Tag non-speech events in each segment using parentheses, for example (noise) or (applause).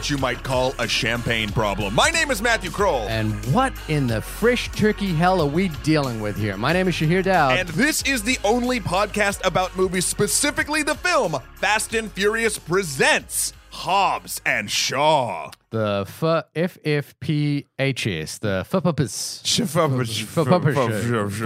what you might call a champagne problem. My name is Matthew Krol. And what in the fresh turkey hell are we dealing with here? My name is Shahir Daud. And this is the only podcast about movies, specifically the film Fast and Furious Presents Hobbs and Shaw. The FFPHS, the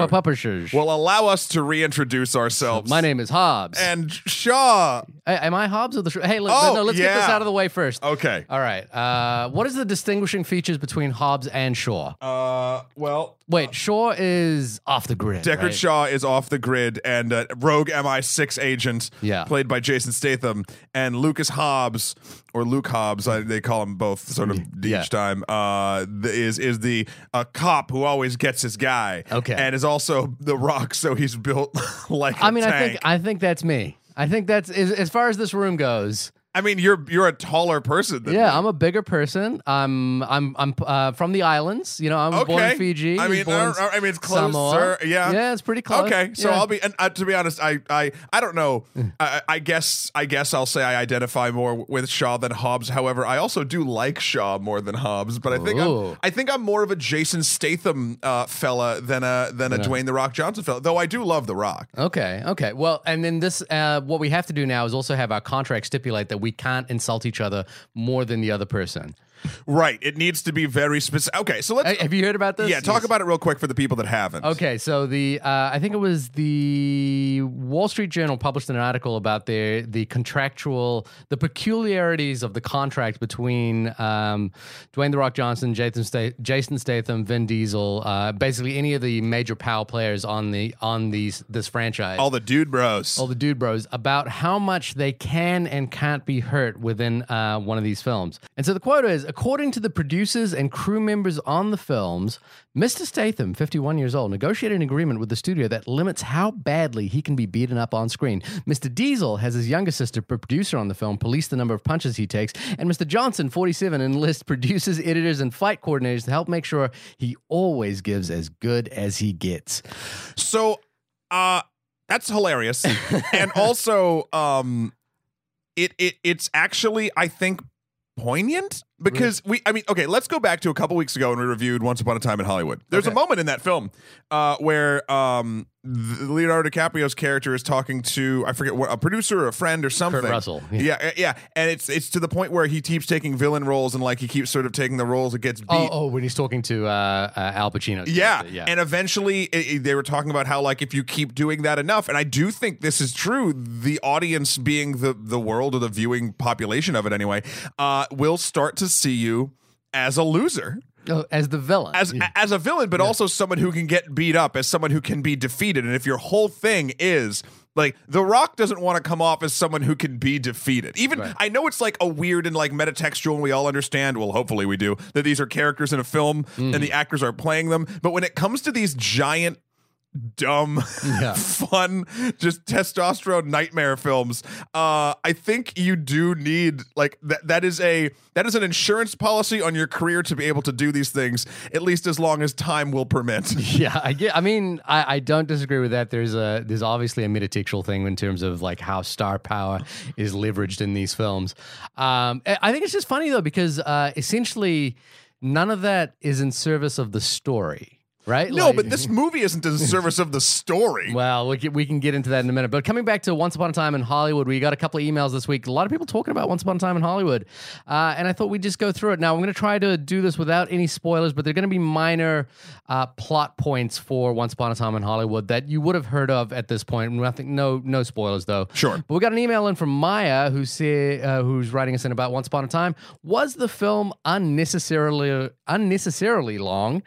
publishers. Will allow us to reintroduce ourselves. My name is Hobbs. and Shaw. Am I Hobbs or the? Sh- hey, look, Oh, no, let's get this out of the way first. Okay. All right. Uh, what is the distinguishing features between Hobbs and Shaw? Uh, well, Wait, Shaw is off the grid. Deckard right? Shaw is off the grid, and uh, rogue MI6 agent, Yeah. played by Jason Statham, and Lucas Hobbs or Luke Hobbs, I, they call him both sort of Yeah. each time. Uh, is is the uh, cop who always gets his guy, Okay. and is also the Rock, so he's built (laughs) like. I mean, I think I think that's me. I think that's as, as far as this room goes. I mean, you're you're a taller person. Than Yeah, me. I'm a bigger person. I'm I'm I'm uh, from the islands. You know, I was born in Fiji. I mean, I I mean, it's Samoa. closer, yeah. yeah, it's pretty close. Okay, so Yeah. I'll be, and uh, to be honest, I, I, I don't know. I, I guess, I guess I'll say I identify more with Shaw than Hobbs. However, I also do like Shaw more than Hobbs. But I think, Ooh. I'm, I think I'm more of a Jason Statham uh, fella than a than a Dwayne the Rock Johnson fella. Though I do love the Rock. Okay, okay. Well, and then this, uh, what we have to do now is also have our contract stipulate that we can't insult each other more than the other person. Right. It needs to be very specific. Okay, so let's. Have you heard about this? yeah, talk Yes. about it real quick for the people that haven't. Okay, so the uh, I think it was the Wall Street Journal published an article about their the contractual the peculiarities of the contract between um, Dwayne the Rock Johnson, Jason, Jason Statham, Vin Diesel, uh, basically any of the major power players on the on these this franchise. All the dude bros. all the dude bros about how much they can and can't be hurt within uh, one of these films. And so the quote is according to the producers and crew members on the films, Mr. Statham, 51 years old, negotiated an agreement with the studio that limits how badly he can be beaten up on screen. Mr. Diesel has his younger sister, producer on the film, police the number of punches he takes. And Mr. Johnson, 47, enlists producers, editors, and fight coordinators to help make sure he always gives as good as he gets. So, uh, that's hilarious, (laughs) and also, um, it it it's actually I think poignant because we I mean okay let's go back to a couple weeks ago when we reviewed Once Upon a Time in Hollywood. There's a moment in that film uh, where um, Leonardo DiCaprio's character is talking to I forget what a producer or a friend or something. Kurt Russell, Yeah. yeah. yeah, and it's it's to the point where he keeps taking villain roles and like he keeps sort of taking the roles that gets beat. Oh, oh, when he's talking to uh, uh, Al Pacino. Yeah. yeah. And eventually it- it- they were talking about how like if you keep doing that enough, and I do think this is true, the audience being the the world or the viewing population of it anyway, uh, will start to see you as a loser. Oh, as the villain. As as a villain, but also someone who can get beat up, as someone who can be defeated. And if your whole thing is like The Rock doesn't want to come off as someone who can be defeated. Even Right. I know it's like a weird and like metatextual, and we all understand. Well, hopefully we do that. These are characters in a film, mm. and the actors are playing them. But when it comes to these giant dumb, Yeah. (laughs) fun, just testosterone nightmare films. Uh, I think you do need like that. That is a that is an insurance policy on your career to be able to do these things at least as long as time will permit. (laughs) yeah, I get. I mean, I, I don't disagree with that. There's a there's obviously a metatextual thing in terms of like how star power is leveraged in these films. Um, I I think it's just funny though because uh, essentially none of that is in service of the story, right? No, Like- but this movie isn't in (laughs) service of the story. Well, we can, we can get into that in a minute. But coming back to Once Upon a Time in Hollywood, we got a couple of emails this week. A lot of people talking about Once Upon a Time in Hollywood. Uh, and I thought we'd just go through it. Now, I'm going to try to do this without any spoilers, but they're going to be minor uh, plot points for Once Upon a Time in Hollywood that you would have heard of at this point. Nothing, no, no spoilers, though. Sure. But we got an email in from Maya who say, uh, who's writing us in about Once Upon a Time. Was the film unnecessarily unnecessarily long?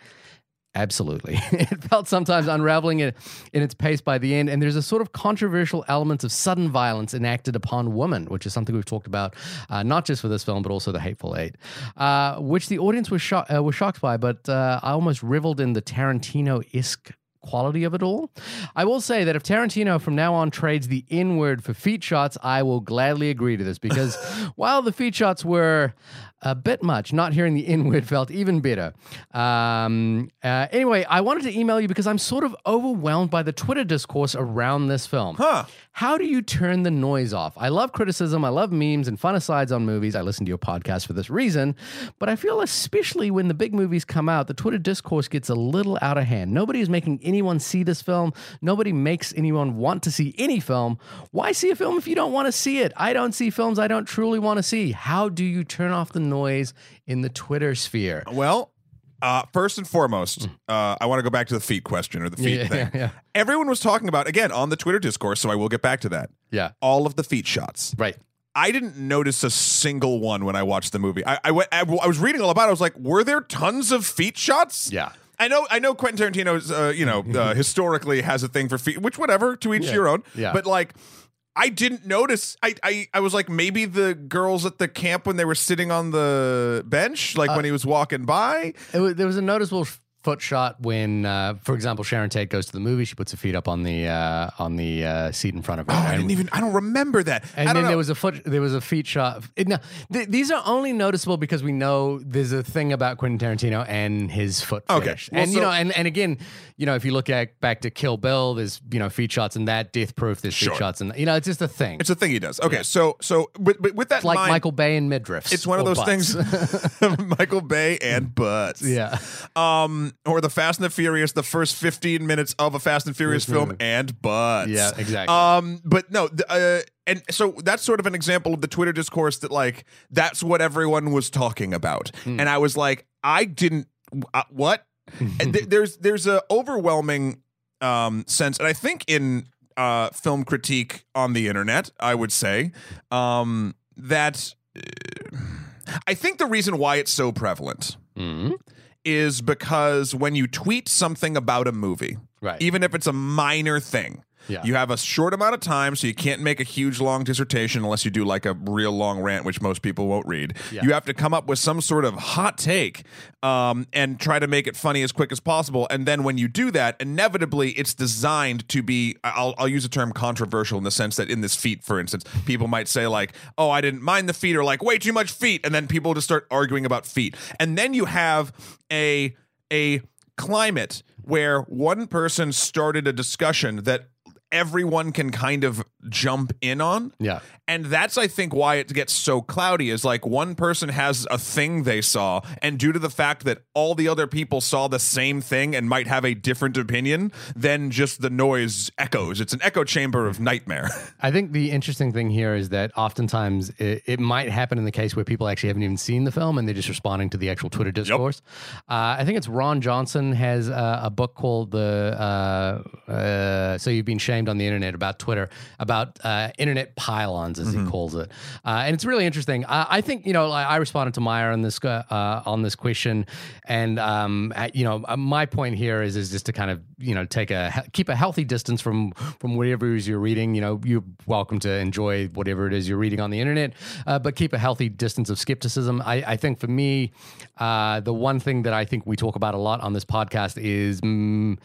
Absolutely. (laughs) it felt sometimes unraveling in, in its pace by the end, and there's a sort of controversial element of sudden violence enacted upon women, which is something we've talked about, uh, not just for this film, but also The Hateful Eight, uh, which the audience was, sho- uh, was shocked by, but uh, I almost reveled in the Tarantino esque quality of it all. I will say that if Tarantino from now on trades the N word for feet shots, I will gladly agree to this because (laughs) while the feet shots were a bit much. Not hearing the N word felt even better. Um, uh, anyway, I wanted to email you because I'm sort of overwhelmed by the Twitter discourse around this film. Huh. How do you turn the noise off? I love criticism. I love memes and fun asides on movies. I listen to your podcast for this reason. But I feel, especially when the big movies come out, the Twitter discourse gets a little out of hand. Nobody is making anyone see this film. Nobody makes anyone want to see any film. Why see a film if you don't want to see it? I don't see films I don't truly want to see. How do you turn off the noise in the Twitter sphere? Well, uh, first and foremost, uh, I want to go back to the feet question or the feet. Yeah, thing. yeah, yeah. Everyone was talking about again on the Twitter discourse, so I will get back to that. Yeah. All of the feet shots. Right. I didn't notice a single one when I watched the movie. I, I went. I, I was reading all about. it. I was like, were there tons of feet shots? Yeah. I know. I know. Quentin Tarantino's, uh, you know, uh, (laughs) historically has a thing for feet, which whatever to each Yeah. your own. Yeah. But like. I didn't notice. I, I I was like maybe the girls at the camp when they were sitting on the bench, like Uh, when he was walking by. It was, there was a noticeable foot shot when, uh, for example, Sharon Tate goes to the movie. She puts her feet up on the uh, on the uh, seat in front of her. Oh, I didn't even. I don't remember that. And then know. there was a foot. There was a feet shot. Now, th- these are only noticeable because we know there's a thing about Quentin Tarantino and his foot Okay. fetish. Well, and you know, and, and again, you know, if you look at back to Kill Bill, there's you know feet shots in that. Death Proof, there's Sure. feet shots and you know, it's just a thing. it's a thing he does. Okay, so so with, with with that It's like mind, Michael Bay and midriffs. it's one of those butts. things. (laughs) Michael Bay and butts. (laughs) yeah. Um, or the Fast and the Furious, the first 15 minutes of a Fast and Furious film and butts. Yeah, exactly. Um, but no, uh, and so that's sort of an example of the Twitter discourse that like that's what everyone was talking about, Hmm. and I was like, I didn't uh, what? (laughs) and th- there's there's a overwhelming um sense, and I think in uh film critique on the internet, I would say um that. uh, I think the reason why it's so prevalent Mhm. Is because when you tweet something about a movie, Right. even if it's a minor thing, Yeah. you have a short amount of time, so you can't make a huge long dissertation unless you do like a real long rant, which most people won't read. Yeah. You have to come up with some sort of hot take um, and try to make it funny as quick as possible. And then when you do that, inevitably it's designed to be, I'll, I'll use the term controversial in the sense that in this feat, for instance, people might say, like, oh, I didn't mind the feet, or like, way too much feet. And then people just start arguing about feet. And then you have a, a, climate where one person started a discussion that everyone can kind of jump in on. Yeah. And that's, I think, why it gets so cloudy is like one person has a thing they saw, and due to the fact that all the other people saw the same thing and might have a different opinion, then just the noise echoes. It's an echo chamber of nightmare. (laughs) I think the interesting thing here is that oftentimes it, it might happen in the case where people actually haven't even seen the film and they're just responding to the actual Twitter discourse. Uh, I think it's Jon Ronson has uh, a book called the uh, uh, "So You've Been Shamed on the Internet" about Twitter, about uh, internet pile-ons as he calls it, uh, and it's really interesting. I, I think you know I, I responded to Maya on this uh, on this question, and um, you know uh, my point here is is just to kind of you know take a keep a healthy distance from from whatever it is you're reading. You know you're welcome to enjoy whatever it is you're reading on the internet, uh, but keep a healthy distance of skepticism. I, I think for me, uh, the one thing that I think we talk about a lot on this podcast is. Mm,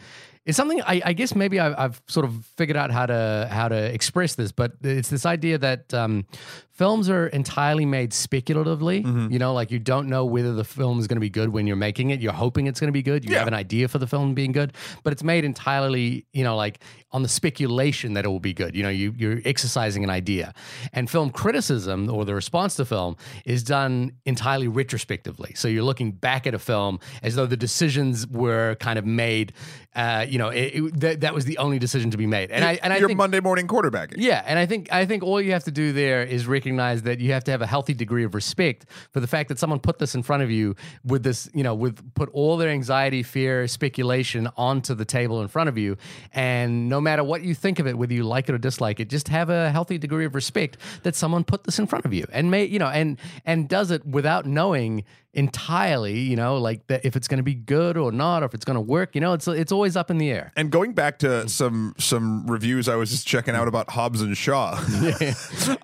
it's something I, I guess maybe I've, I've sort of figured out how to how to express this, but it's this idea that um, films are entirely made speculatively. You know, like you don't know whether the film is going to be good when you're making it. You're hoping it's going to be good. You Yeah. have an idea for the film being good, but it's made entirely, you know, like on the speculation that it will be good. You know, you you're exercising an idea, and film criticism or the response to film is done entirely retrospectively. So you're looking back at a film as though the decisions were kind of made. Uh, you know, it, it, that, that was the only decision to be made, and I and I Your think Monday morning quarterbacking. yeah, and I think I think all you have to do there is recognize that you have to have a healthy degree of respect for the fact that someone put this in front of you with this, you know, with put all their anxiety, fear, speculation onto the table in front of you, and no matter what you think of it, whether you like it or dislike it, just have a healthy degree of respect that someone put this in front of you. And may, you know, and and does it without knowing entirely, you know, like that if it's going to be good or not, or if it's going to work, you know, it's it's always up in the air. And going back to some some reviews I was just checking out about Hobbs and Shaw. (laughs)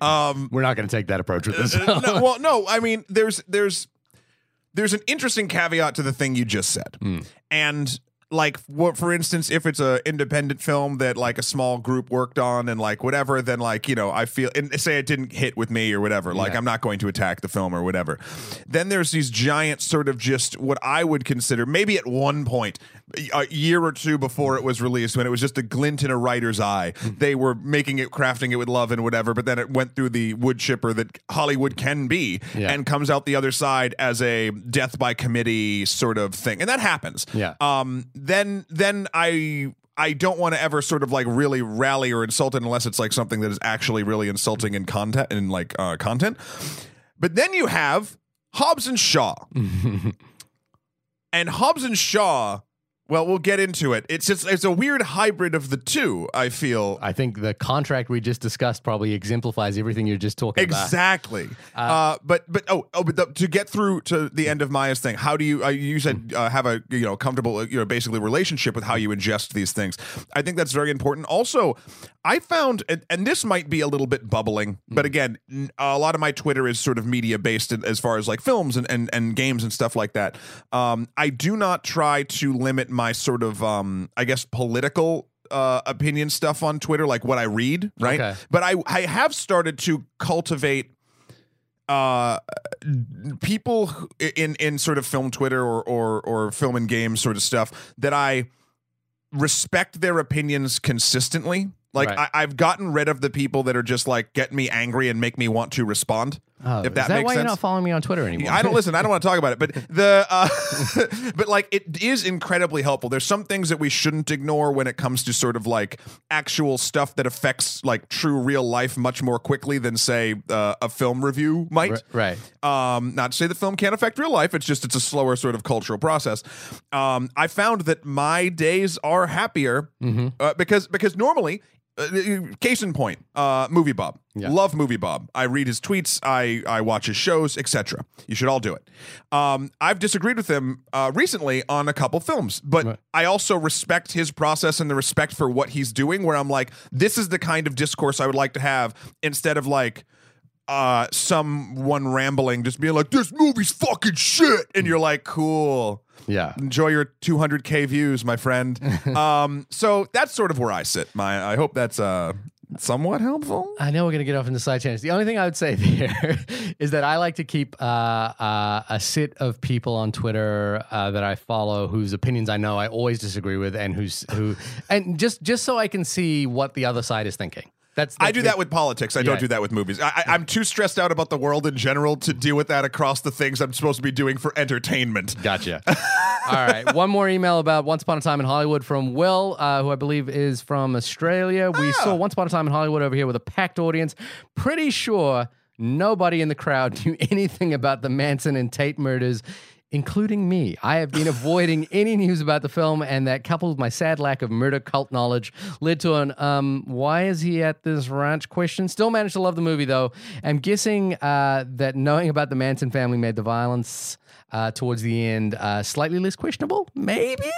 (laughs) um, We're not going to take that approach with this. Uh, no, (laughs) well, no, I mean, there's there's there's an interesting caveat to the thing you just said, Hmm. and like what for instance if it's a independent film that like a small group worked on and like whatever then like you know i feel and say it didn't hit with me or whatever like Yeah. i'm not going to attack the film or whatever then there's these giant sort of just what i would consider maybe at one point a year or two before it was released when it was just a glint in a writer's eye Hmm. they were making it crafting it with love and whatever but then it went through the wood chipper that hollywood can be Yeah. and comes out the other side as a death by committee sort of thing and that happens Yeah. um then then i i don't want to ever sort of like really rally or insult it unless it's like something that is actually really insulting in content in like uh content but then you have hobbs and shaw (laughs) and hobbs and shaw well we'll get into it it's just it's a weird hybrid of the two i feel I think the contract we just discussed probably exemplifies everything you're just talking about. Exactly. Uh, but but oh oh but the, to get through to the end of Maya's thing, how do you uh, you said uh, have a you know comfortable uh, you know basically relationship with how you ingest these things? I think that's very important. Also, I found and, and this might be a little bit bubbling, but again, a lot of my Twitter is sort of media based as far as like films and and, and games and stuff like that. Um, I do not try to limit my sort of um, I guess political uh, opinion stuff on Twitter, like what I read, right? Okay. But I I have started to cultivate uh people in in sort of film Twitter or or or film and games sort of stuff that I respect their opinions consistently. Like Right. I, I've gotten rid of the people that are just like get me angry and make me want to respond. Oh, if that is that makes why sense. you're not following me on Twitter anymore? I don't listen. I don't want to talk about it, but the uh, (laughs) (laughs) but like it is incredibly helpful. There's some things that we shouldn't ignore when it comes to sort of like actual stuff that affects like true real life much more quickly than say uh, a film review might. right. Um, not to say the film can't affect real life. It's just it's a slower sort of cultural process. Um, I found that my days are happier Mm-hmm. uh, because because normally. Uh, case in point, uh, movie Bob. Yeah. Love movie Bob. I read his tweets. I I watch his shows, etc. You should all do it. Um, I've disagreed with him uh, recently on a couple films, but Right. I also respect his process and the respect for what he's doing. Where I'm like, this is the kind of discourse I would like to have instead of like uh someone rambling just being like this movie's fucking shit and you're like cool Yeah. enjoy your 200k views my friend (laughs) um so that's sort of where i sit my i hope that's uh somewhat helpful I know we're going to get off into side channels. The only thing I would say (laughs) there is that I like to keep uh, uh, a sit of people on Twitter uh, that I follow whose opinions I know I always disagree with, and who's who, and just just so I can see what the other side is thinking. That's, I do that with politics. I Yeah. don't do that with movies. I, I, I'm too stressed out about the world in general to deal with that across the things I'm supposed to be doing for entertainment. Gotcha. All right. One more email about Once Upon a Time in Hollywood from Will, uh, who I believe is from Australia. We Ah. saw Once Upon a Time in Hollywood over here with a packed audience. Pretty sure nobody in the crowd (laughs) knew anything about the Manson and Tate murders. Including me. I have been avoiding (laughs) any news about the film, and that coupled with my sad lack of murder cult knowledge led to an um, why is he at this ranch question. Still managed to love the movie, though. I'm guessing uh, that knowing about the Manson family made the violence uh, towards the end uh, slightly less questionable, maybe.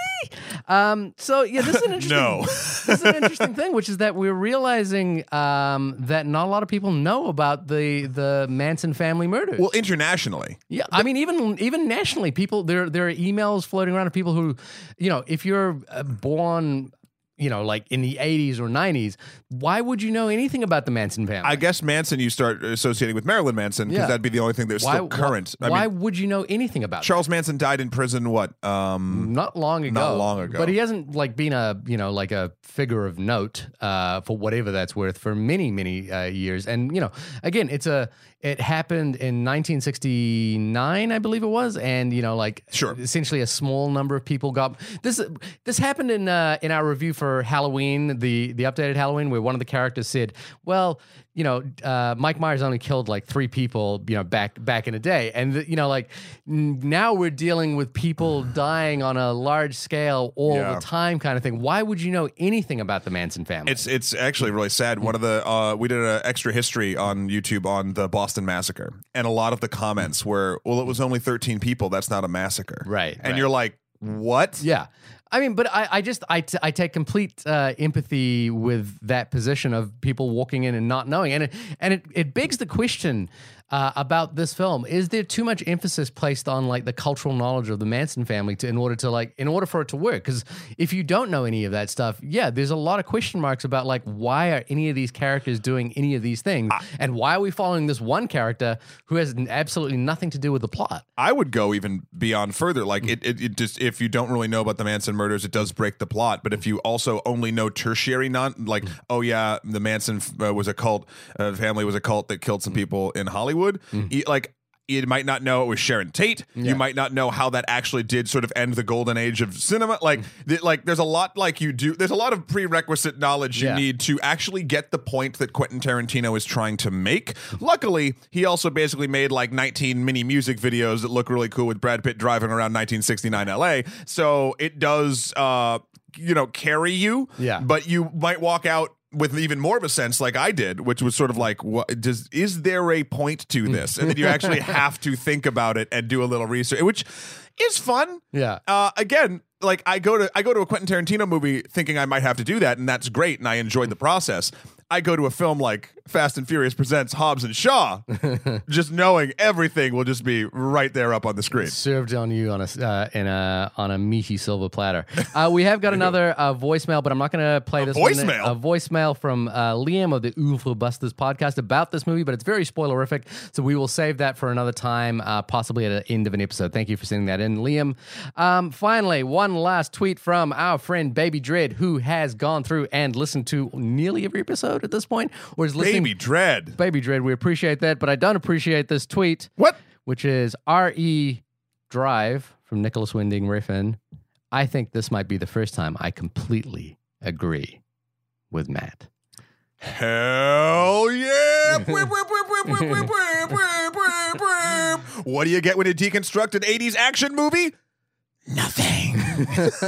Um, so yeah, this is an (laughs) interesting. No. (laughs) this is an interesting thing, which is that we're realizing um, that not a lot of people know about the the Manson family murders. Well, internationally. Yeah, I mean, even even nationally, people there there are emails floating around of people who, you know, if you're uh, born, you know, like in the '80s or '90s, why would you know anything about the Manson family? I guess Manson you start associating with Marilyn Manson because Yeah. that'd be the only thing that's why still current. Why, why mean, would you know anything about? Charles Manson died in prison. What? Um, Not long ago. Not long ago. But he hasn't like been a you know like a figure of note uh, for whatever that's worth for many many uh, years. And you know, again, it's a it happened in 1969, I believe it was, and you know, like Sure. essentially a small number of people got this. This happened in uh, in our review for Halloween, the the updated Halloween, where one of the characters said, "Well." You know, uh, Mike Myers only killed like three people. You know, back back in the day, and the, you know, like n- now we're dealing with people (sighs) dying on a large scale all Yeah. the time, kind of thing. Why would you know anything about the Manson family? It's it's actually really sad. One of the uh, we did an extra history on YouTube on the Boston massacre, and a lot of the comments were, "Well, it was only 13 people. That's not a massacre." Right, And right. you're like, "What?" yeah. I mean, but I, I just I, t- I take complete uh, empathy with that position of people walking in and not knowing, and it, and it, it begs the question uh, about this film: Is there too much emphasis placed on like the cultural knowledge of the Manson family to in order to like in order for it to work? Because if you don't know any of that stuff, yeah, there's a lot of question marks about like why are any of these characters doing any of these things, and why are we following this one character who has absolutely nothing to do with the plot? I would go even beyond further. Like it, it, it just if you don't really know about the Manson murders, it does break the plot. But if you also only know tertiary, non like Mm. oh yeah, the Manson uh, was a cult, uh, family was a cult that killed some people in Hollywood. Y- like you might not know it was Sharon Tate. Yeah. You might not know how that actually did sort of end the golden age of cinema. Like, Mm. th- like there's a lot like you do. There's a lot of prerequisite knowledge you Yeah. need to actually get the point that Quentin Tarantino is trying to make. Luckily, he also basically made like 19 mini music videos that look really cool with Brad Pitt driving around 1969 LA. So it does, uh, you know, carry you. Yeah. But you might walk out with even more of a sense like I did, which was sort of like, what does is there a point to this? And then you actually (laughs) have to think about it and do a little research, which is fun. Yeah. Uh, again, like I go to I go to a Quentin Tarantino movie thinking I might have to do that, and that's great, and I enjoyed the process. I go to a film like Fast and Furious presents Hobbs and Shaw, (laughs) just knowing everything will just be right there up on the screen. served on you on a uh, in a on a meaty silver platter. Uh, we have got another uh, voicemail, but I'm not going to play this one. voicemail? A voicemail from uh, Liam of the Oeuvre Busters podcast about this movie, but it's very spoilerific, so we will save that for another time, uh, possibly at the end of an episode. Thank you for sending that in, Liam. Um, finally, one one last tweet from our friend Baby Dread, who has gone through and listened to nearly every episode at this point, or is listening. Baby Dread. Baby Dread, we appreciate that, but I don't appreciate this tweet. What? Which is R.E. Drive from Nicolas Winding Refn. I think this might be the first time I completely agree with Matt. Hell yeah! what do you get when you deconstruct an 80s action movie? Nothing. (laughs)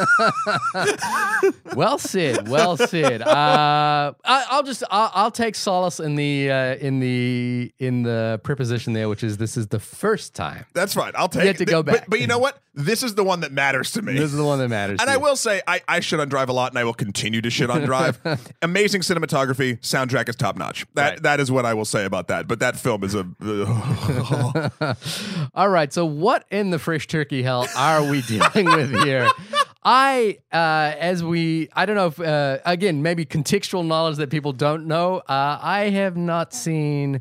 (laughs) Well said, well said. Uh, I, I'll just I'll, I'll take solace in the uh, in the in the preposition there, which is this is the first time. That's right. I'll take You have to go But- back. But, you know what? This is the one that matters to me. This is the one that matters. and to I you. will say, I, I shit on Drive a lot, and I will continue to shit on Drive. (laughs) Amazing cinematography, soundtrack is top notch. That Right. that is what I will say about that. But that film is a. All right. So, what in the fresh turkey hell are we dealing with here? I, uh, as we, I don't know if, uh, again, maybe contextual knowledge that people don't know. Uh, I have not seen,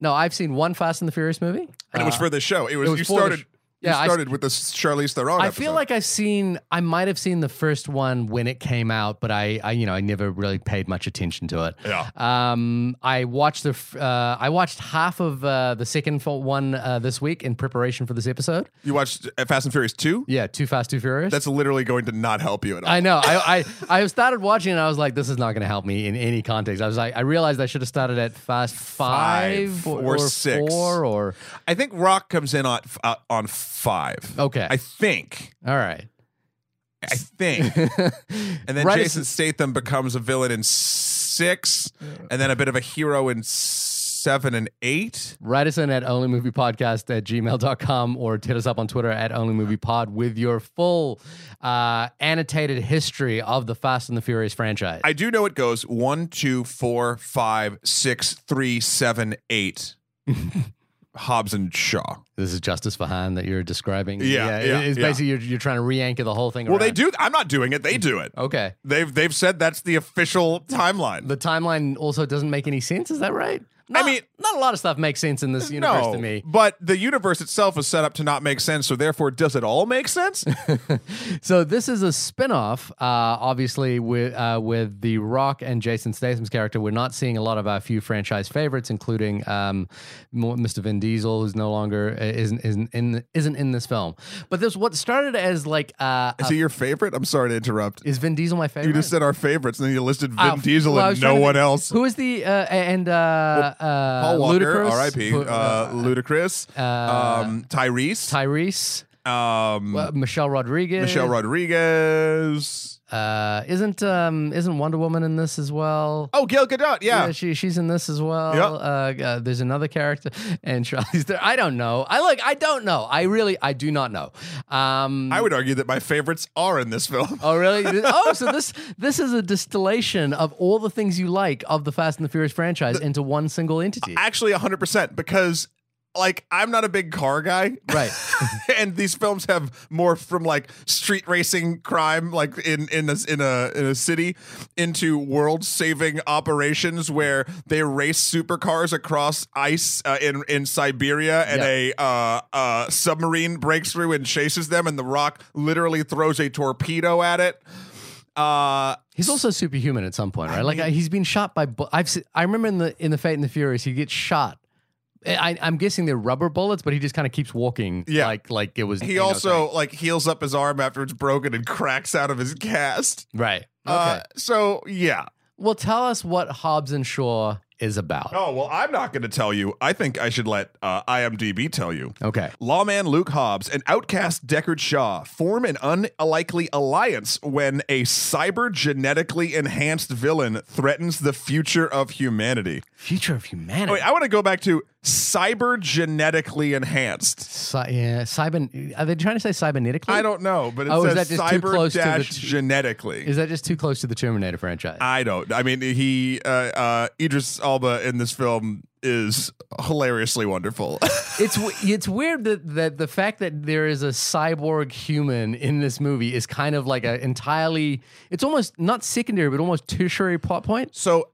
no, I've seen one Fast and the Furious movie. and it was for the show. It was, Uh, was you started. You Yeah, I- started with the Charlize Theron. I feel like I've seen, I might have seen the first one when it came out, but I, I, you know, I never really paid much attention to it. Yeah. Um, I watched the, uh, I watched half of uh, the second one uh, this week in preparation for this episode. you watched uh, Fast and Furious two. Yeah, Too Fast, Too Furious. That's literally going to not help you at all. I know. I, I I started watching and I was like, this is not going to help me in any context. I was like, I realized I should have started at Fast Five, Five or, or six. four or I think Rock comes in on uh, on five. okay. I think. All right. I think. (laughs) And then Right Jason Statham becomes a villain in six, and then a bit of a hero in seven and eight. Write us in at onlymoviepodcast at gmail.com or hit us up on Twitter at onlymoviepod with your full uh, annotated history of the Fast and the Furious franchise. I do know it goes one, two, four, five, six, three, seven, eight. (laughs) Hobbs and Shaw. this is Justice for Han that you're describing. Yeah, yeah, It's yeah. basically you're, you're trying to re-anchor the whole thing Well, they do. I'm not doing it. They do it. Okay. They've they've said that's the official timeline. The timeline also doesn't make any sense. Is that right? I mean- not a lot of stuff makes sense in this universe no, to me. but the universe itself is set up to not make sense. So therefore, does it all make sense? (laughs) So this is a spin-off, uh, obviously with uh, with The Rock and Jason Statham's character. We're not seeing a lot of our few franchise favorites, including um, Mr. Vin Diesel, who's no longer uh, isn't isn't in isn't in this film. But this what started as like uh, is a- he your favorite? I'm sorry to interrupt. is Vin Diesel my favorite? You just said our favorites, and then you listed Vin Uh, Diesel well, and no to one else. Who is the uh, and uh, uh, Paul Walker, Ludacris? R.I.P. Uh, Ludacris, uh, um, Tyrese, Tyrese, um, uh, Michelle Rodriguez, Michelle Rodriguez. Uh, isn't um isn't Wonder Woman in this as well? Oh, Gail Gadot. Yeah. she she's in this as well. Yep. Uh, uh, there's another character, and Charlize Theron. I don't know. I like. I don't know. I really. I do not know. Um, I would argue that my favorites are in this film. Oh really? (laughs) oh, so this this is a distillation of all the things you like of the Fast and the Furious franchise into one single entity. Actually, 100% because like I'm not a big car guy. Right. (laughs) and these films have morphed from like street racing crime like in in a, in a in a city into world-saving operations where they race supercars across ice uh, in in Siberia and Yeah. a uh, uh, submarine breaks through and chases them and the rock literally throws a torpedo at it. Uh He's also superhuman at some point, right? like I, he's been shot by. Bu- I've I remember in the in the Fate and the Furious, he gets shot. I, I'm guessing they're rubber bullets, but he just kind of keeps walking. Yeah. like like it was. he also like heals up his arm after it's broken and cracks out of his cast. right. Okay. Uh, so yeah. well, tell us what Hobbs and Shaw is about. Oh well, I'm not going to tell you. I think I should let uh, IMDb tell you. Okay. Lawman Luke Hobbs and outcast Deckard Shaw form an unlikely alliance when a cyber genetically enhanced villain threatens the future of humanity. Future of humanity. Wait, I want to go back to cyber genetically enhanced. Cy- yeah, cyber. Are they trying to say cybernetically? I don't know, but it Oh, is says that just too cyber close to the dash genetically. Is that just too close to the Terminator franchise? I don't. I mean, he uh, uh, Idris Elba in this film is hilariously wonderful. (laughs) it's it's weird that that the fact that there is a cyborg human in this movie is kind of like an entirely. It's almost not secondary, but almost tertiary plot point. So,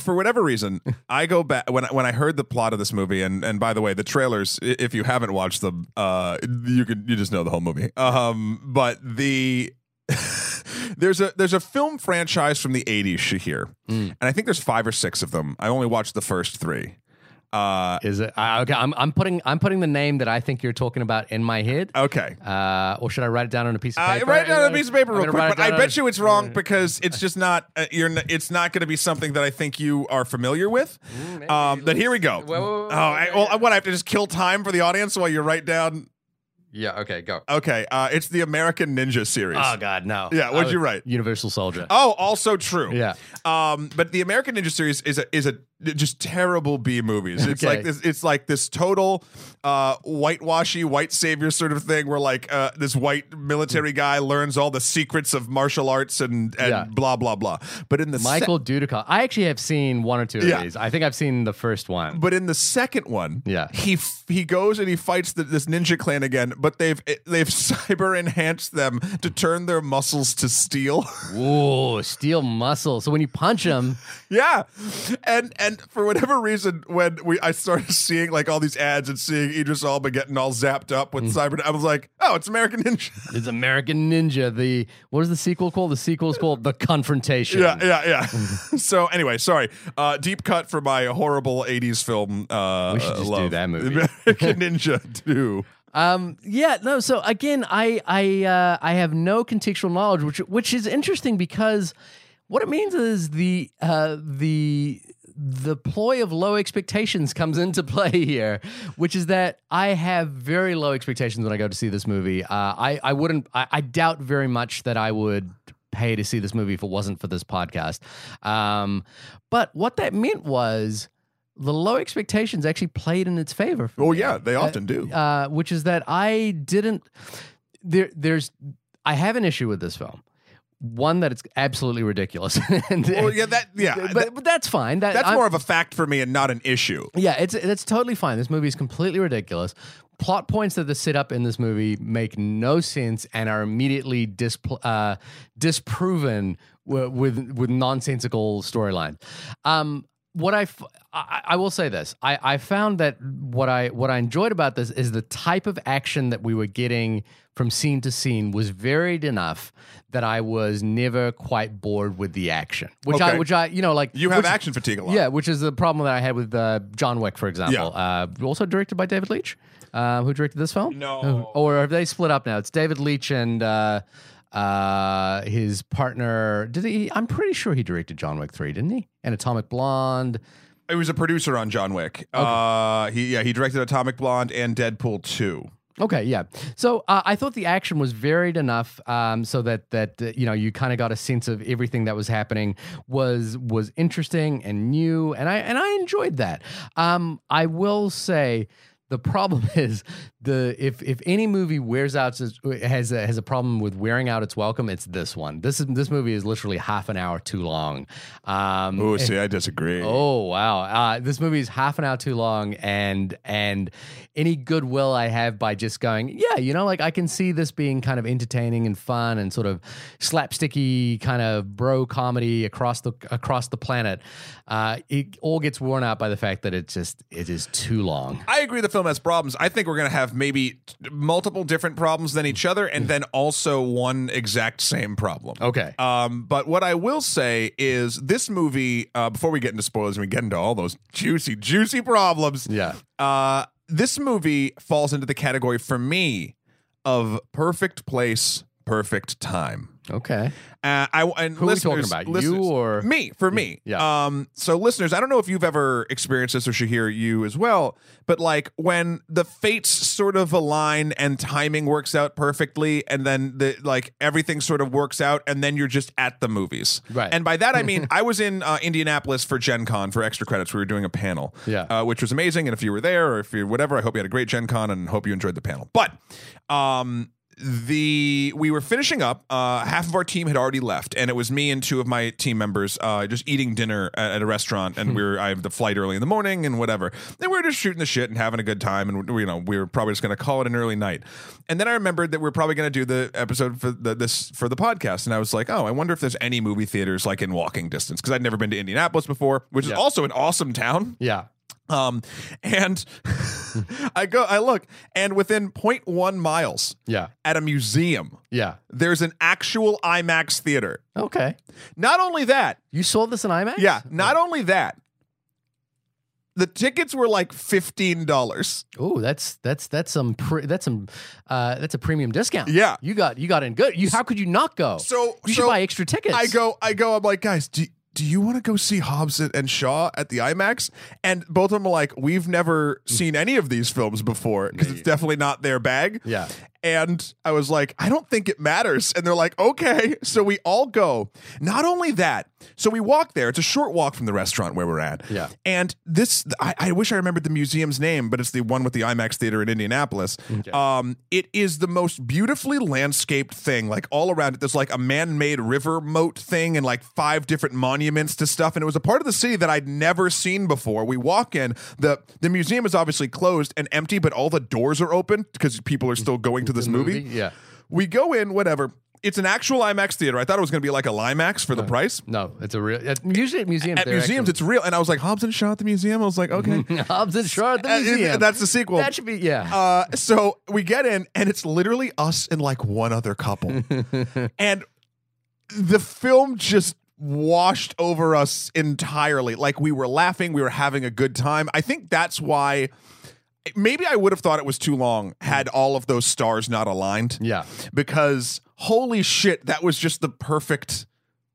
for whatever reason, (laughs) I go back when I, when I heard the plot of this movie, and and by the way, the trailers. If you haven't watched them, uh, you can you just know the whole movie. Um, but the (laughs) there's a there's a film franchise from the '80s, Shahir, and I think there's five or six of them. I only watched the first three. Uh, Is it uh, okay? I'm, I'm putting I'm putting the name that I think you're talking about in my head. okay. Uh, or should I write it down on a piece of Uh, paper? write it down on a piece of paper I'm real quick, but I bet you it's wrong because (laughs) it's just not. Uh, you're. N- it's not going to be something that I think you are familiar with. Um, but here we go. Wait, wait, wait, oh, I, well, what I have to just kill time for the audience while you write down. Yeah. Okay. Go. Okay, uh, it's the American Ninja series. Oh God, no. Yeah, what'd you write? Universal Soldier. Oh, also true. Yeah. Um, but the American Ninja series is a is a just terrible B movies. It's Okay. like this. It's like this total uh, whitewashy white savior sort of thing, where like uh, this white military guy learns all the secrets of martial arts and and Yeah. blah blah blah. But in the se- Michael Dudikoff. I actually have seen one or two of Yeah. these. I think I've seen the first one. But in the second one, Yeah. he f- he goes and he fights the, this ninja clan again. But they've they've (laughs) cyber enhanced them to turn their muscles to steel. Ooh, steel muscle. So when you punch them, (laughs) yeah, and and for whatever reason, when we I started (laughs) seeing like all these ads and seeing Idris Elba getting all zapped up Mm. with cyber, I was like, oh, it's American Ninja. (laughs) it's American Ninja. The what is the sequel called? The sequel is called The Confrontation. Yeah, yeah, yeah. (laughs) so anyway, sorry. Uh, deep cut for my horrible '80s film. Uh, We should just do that movie. American Ninja Two. Um. Yeah. No. So again, I I uh, I have no contextual knowledge, which which is interesting because what it means is the uh the the ploy of low expectations comes into (laughs) play here, which is that I have very low expectations when I go to see this movie. Uh, I I wouldn't. I, I doubt very much that I would pay to see this movie if it wasn't for this podcast. Um, but what that meant was the low expectations actually played in its favor. Oh me yeah, they often do. uh, which is that I didn't. There, there's. I have an issue with this film. One that it's absolutely ridiculous, (laughs) and, Well, yeah, that yeah. but, but that's fine. That, that's I'm- more of a fact for me and not an issue. yeah, it's it's totally fine. This movie is completely ridiculous. Plot points that are set up in this movie make no sense and are immediately displ- uh, disproven w- with with nonsensical storyline. Um, what I, f- I I will say this: I, I found that what I what I enjoyed about this is the type of action that we were getting from scene to scene was varied enough that I was never quite bored with the action. Which I which I you know like You have which- action fatigue a lot. yeah, which is the problem that I had with uh, John Wick, for example. Uh, also directed by David Leitch, uh, who directed this film. No. or have they split up now? It's David Leitch and uh, uh, his partner. Did he? I'm pretty sure he directed John Wick three, didn't he? And Atomic Blonde. He was a producer on John Wick. Uh, he yeah, he directed Atomic Blonde and Deadpool 2. Okay, yeah. So uh, I thought the action was varied enough, um, so that that uh, you know you kind of got a sense of everything that was happening was was interesting and new, and I and I enjoyed that. Um, I will say. The problem (laughs) is the if if any movie wears out has a, has a problem with wearing out its welcome, it's this one. This is this movie is literally half an hour too long. Um, Oh, see, I disagree. Oh wow! Uh, this movie is half an hour too long, and and any goodwill I have by just going, yeah, you know, like I can see this being kind of entertaining and fun and sort of slapsticky kind of bro comedy across the across the planet. Uh, it all gets worn out by the fact that it just it is too long. I agree the film has problems. I think we're going to have maybe t- multiple different problems than each other and then also one exact same problem. Okay. Um, but what I will say is this movie, uh, before we get into spoilers and we get into all those juicy, juicy problems, Yeah. uh, this movie falls into the category for me of perfect place, perfect time. Okay. Uh, I and Who are we talking about? You or- me? For me, Yeah. Um. So, listeners, I don't know if you've ever experienced this, or Shahir, you as well. But like when the fates sort of align and timing works out perfectly, and then the like everything sort of works out, and then you're just at the movies. Right. And by that I mean (laughs) I was in uh, Indianapolis for Gen Con for extra credits. We were doing a panel. Yeah. Uh, which was amazing. And if you were there, or if you're whatever, I hope you had a great Gen Con, and hope you enjoyed the panel. But, um the we were finishing up uh half of our team had already left and it was me and two of my team members uh just eating dinner at, at a restaurant and we were i have the flight early in the morning and whatever. And we were just shooting the shit and having a good time and you know we were probably just gonna call it an early night. And then i remembered that we are probably gonna do the episode for the this for the podcast and i was like oh i wonder if there's any movie theaters like in walking distance because i'd never been to indianapolis before which is also an awesome town. Yeah. Um and (laughs) i go i look and within 0.1 miles Yeah. at a museum Yeah. there's an actual IMAX theater. Okay. Not only that, You saw this in IMAX? yeah, not only that, the tickets were like fifteen dollars. Oh, that's that's that's some pre- that's some uh that's a premium discount. Yeah. You got you got in good. You how could you not go? So you so should buy extra tickets. I go, I go. I'm like, guys, do do you want to go see Hobbs and- and Shaw at the IMAX? And both of them are like, we've never seen any of these films before because it's definitely not their bag. Yeah. And I was like, I don't think it matters. And they're like, okay. (laughs) So we all go. Not only that, so we walk there. It's a short walk from the restaurant where we're at. Yeah. And this, I, I wish I remembered the museum's name, but it's the one with the IMAX theater in Indianapolis. Um, it is the most beautifully landscaped thing, like all around it. There's like a man made river moat thing and like five different monuments to stuff. And it was a part of the city that I'd never seen before. We walk in, the, the museum is obviously closed and empty, but all the doors are open because people are still going to this movie. Yeah. We go in, whatever. It's an actual IMAX theater. I thought it was going to be like a Limax for the price. No, it's a real. At, usually at museums. At they're museums, it's real. And I was like, Hobbs and Shaw at the museum. I was like, okay. actually- (laughs) Hobbs and Shaw at the Uh, museum. That's the sequel. that should be yeah. Uh, so we get in, and it's literally us and like one other couple, (laughs) and the film just washed over us entirely. Like we were laughing, we were having a good time. I think that's why. Maybe I would have thought it was too long hmm. had all of those stars not aligned. yeah. Because holy shit, that was just the perfect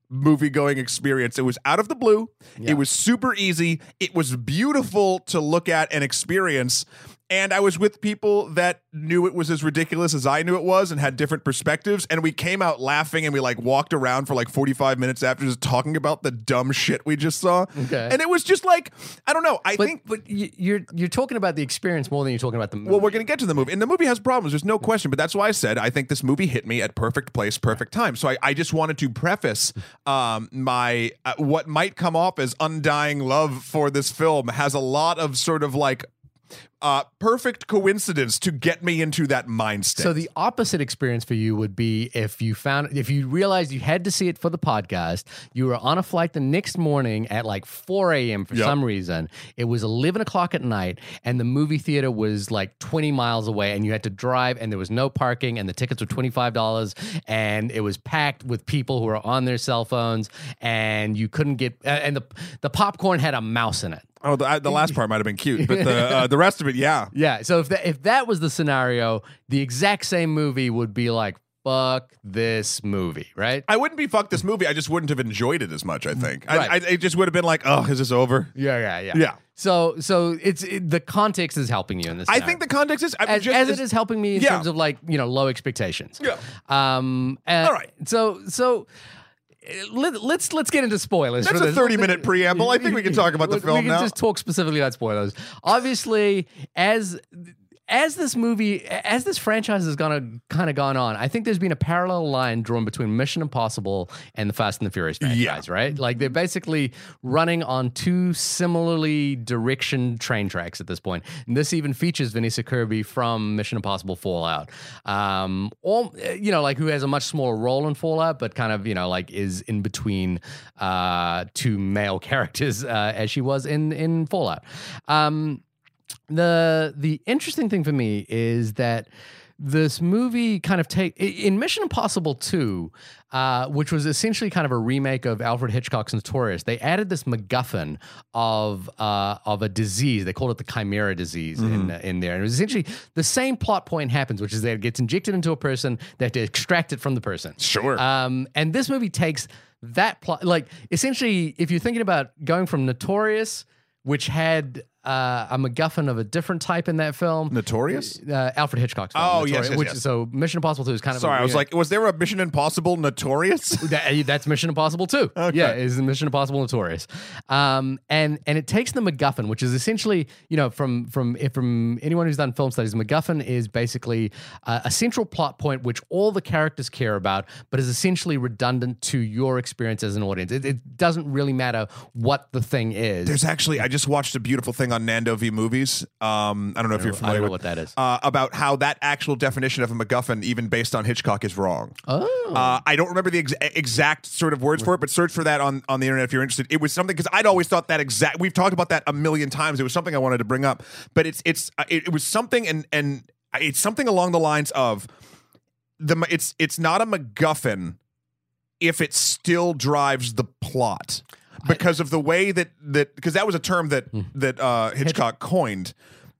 movie going experience. It was out of the blue. Yeah. It was super easy. It was beautiful to look at and experience. And I was with people that knew it was as ridiculous as I knew it was and had different perspectives. And we came out laughing and we like walked around for like 45 minutes after just talking about the dumb shit we just saw. Okay. And it was just like, I don't know. I But think but you're you're talking about the experience more than you're talking about the movie. well, we're going to get to the movie. And the movie has problems. There's no question. But that's why I said I think this movie hit me at perfect place, perfect time. So I, I just wanted to preface um, my uh, what might come off as undying love for this film has a lot of sort of like uh, perfect coincidence to get me into that mind state. So the opposite experience for you would be if you found if you realized you had to see it for the podcast, you were on a flight the next morning at like 4 a.m. for Yep. some reason. It was 11 o'clock at night, and the movie theater was like 20 miles away, and you had to drive, and there was no parking, and the tickets were $25, and it was packed with people who were on their cell phones, and you couldn't get and the the popcorn had a mouse in it. oh, the, the last (laughs) part might have been cute, but the uh, the rest of it, yeah. Yeah. So if that if that was the scenario, the exact same movie would be like fuck this movie, right? I wouldn't be fuck this movie. I just wouldn't have enjoyed it as much. I think. Right. I, I, it just would have been like, oh, is this over? Yeah, yeah, yeah. Yeah. So, so it's it, the context is helping you in this. I scenario. think the context is as, just as it is helping me in Yeah. terms of like you know low expectations. Yeah. Um. and- All right. So so. Let, let's let's get into spoilers. That's a 30-minute preamble. I think we can talk about the film We can now. just talk specifically about spoilers. Obviously, as as this movie, as this franchise has gone kind of gone on, I think there's been a parallel line drawn between Mission Impossible and the Fast and the Furious franchise. Right? Like they're basically running on two similarly direction train tracks at this point. And this even features Vanessa Kirby from Mission Impossible Fallout, um, or you know, like who has a much smaller role in Fallout, but kind of you know like is in between uh, two male (laughs) characters uh, as she was in in Fallout. Um, the the interesting thing for me is that this movie kind of take in Mission Impossible 2, uh, which was essentially kind of a remake of Alfred Hitchcock's Notorious. They added this MacGuffin of uh, of a disease. They called it the Chimera disease in in there, and it was essentially the same plot point happens, which is that it gets injected into a person. They have to extract it from the person. Sure. Um, and this movie takes that plot, like essentially, if you're thinking about going from Notorious, which had uh, a MacGuffin of a different type in that film, Notorious. uh, Alfred Hitchcock's film. Oh, yes, Notorious, yes, which, yes. So Mission Impossible 2 is kind of. Sorry, a I was like, was there a Mission Impossible Notorious? (laughs) That- that's Mission Impossible too. Yeah, is Mission Impossible Notorious, um, and and it takes the MacGuffin, which is essentially you know from from if from anyone who's done film studies, MacGuffin is basically uh, a central plot point which all the characters care about, but is essentially redundant to your experience as an audience. It, it doesn't really matter what the thing is. There's actually, I just watched a beautiful thing on Nando V Movies. Um, I don't know if you're I familiar know with what that is. Uh, about how that actual definition of a MacGuffin, even based on Hitchcock, is wrong. oh, Uh, I don't remember the ex- exact sort of words for it, but search for that on, on the internet if you're interested. It was something because I'd always thought that exact. We've talked about that a million times. It was something I wanted to bring up, but it's it's uh, it, it was something and and it's something along the lines of the it's it's not a MacGuffin if it still drives the plot because of the way that that because that was a term that Hmm. that uh, Hitchcock coined.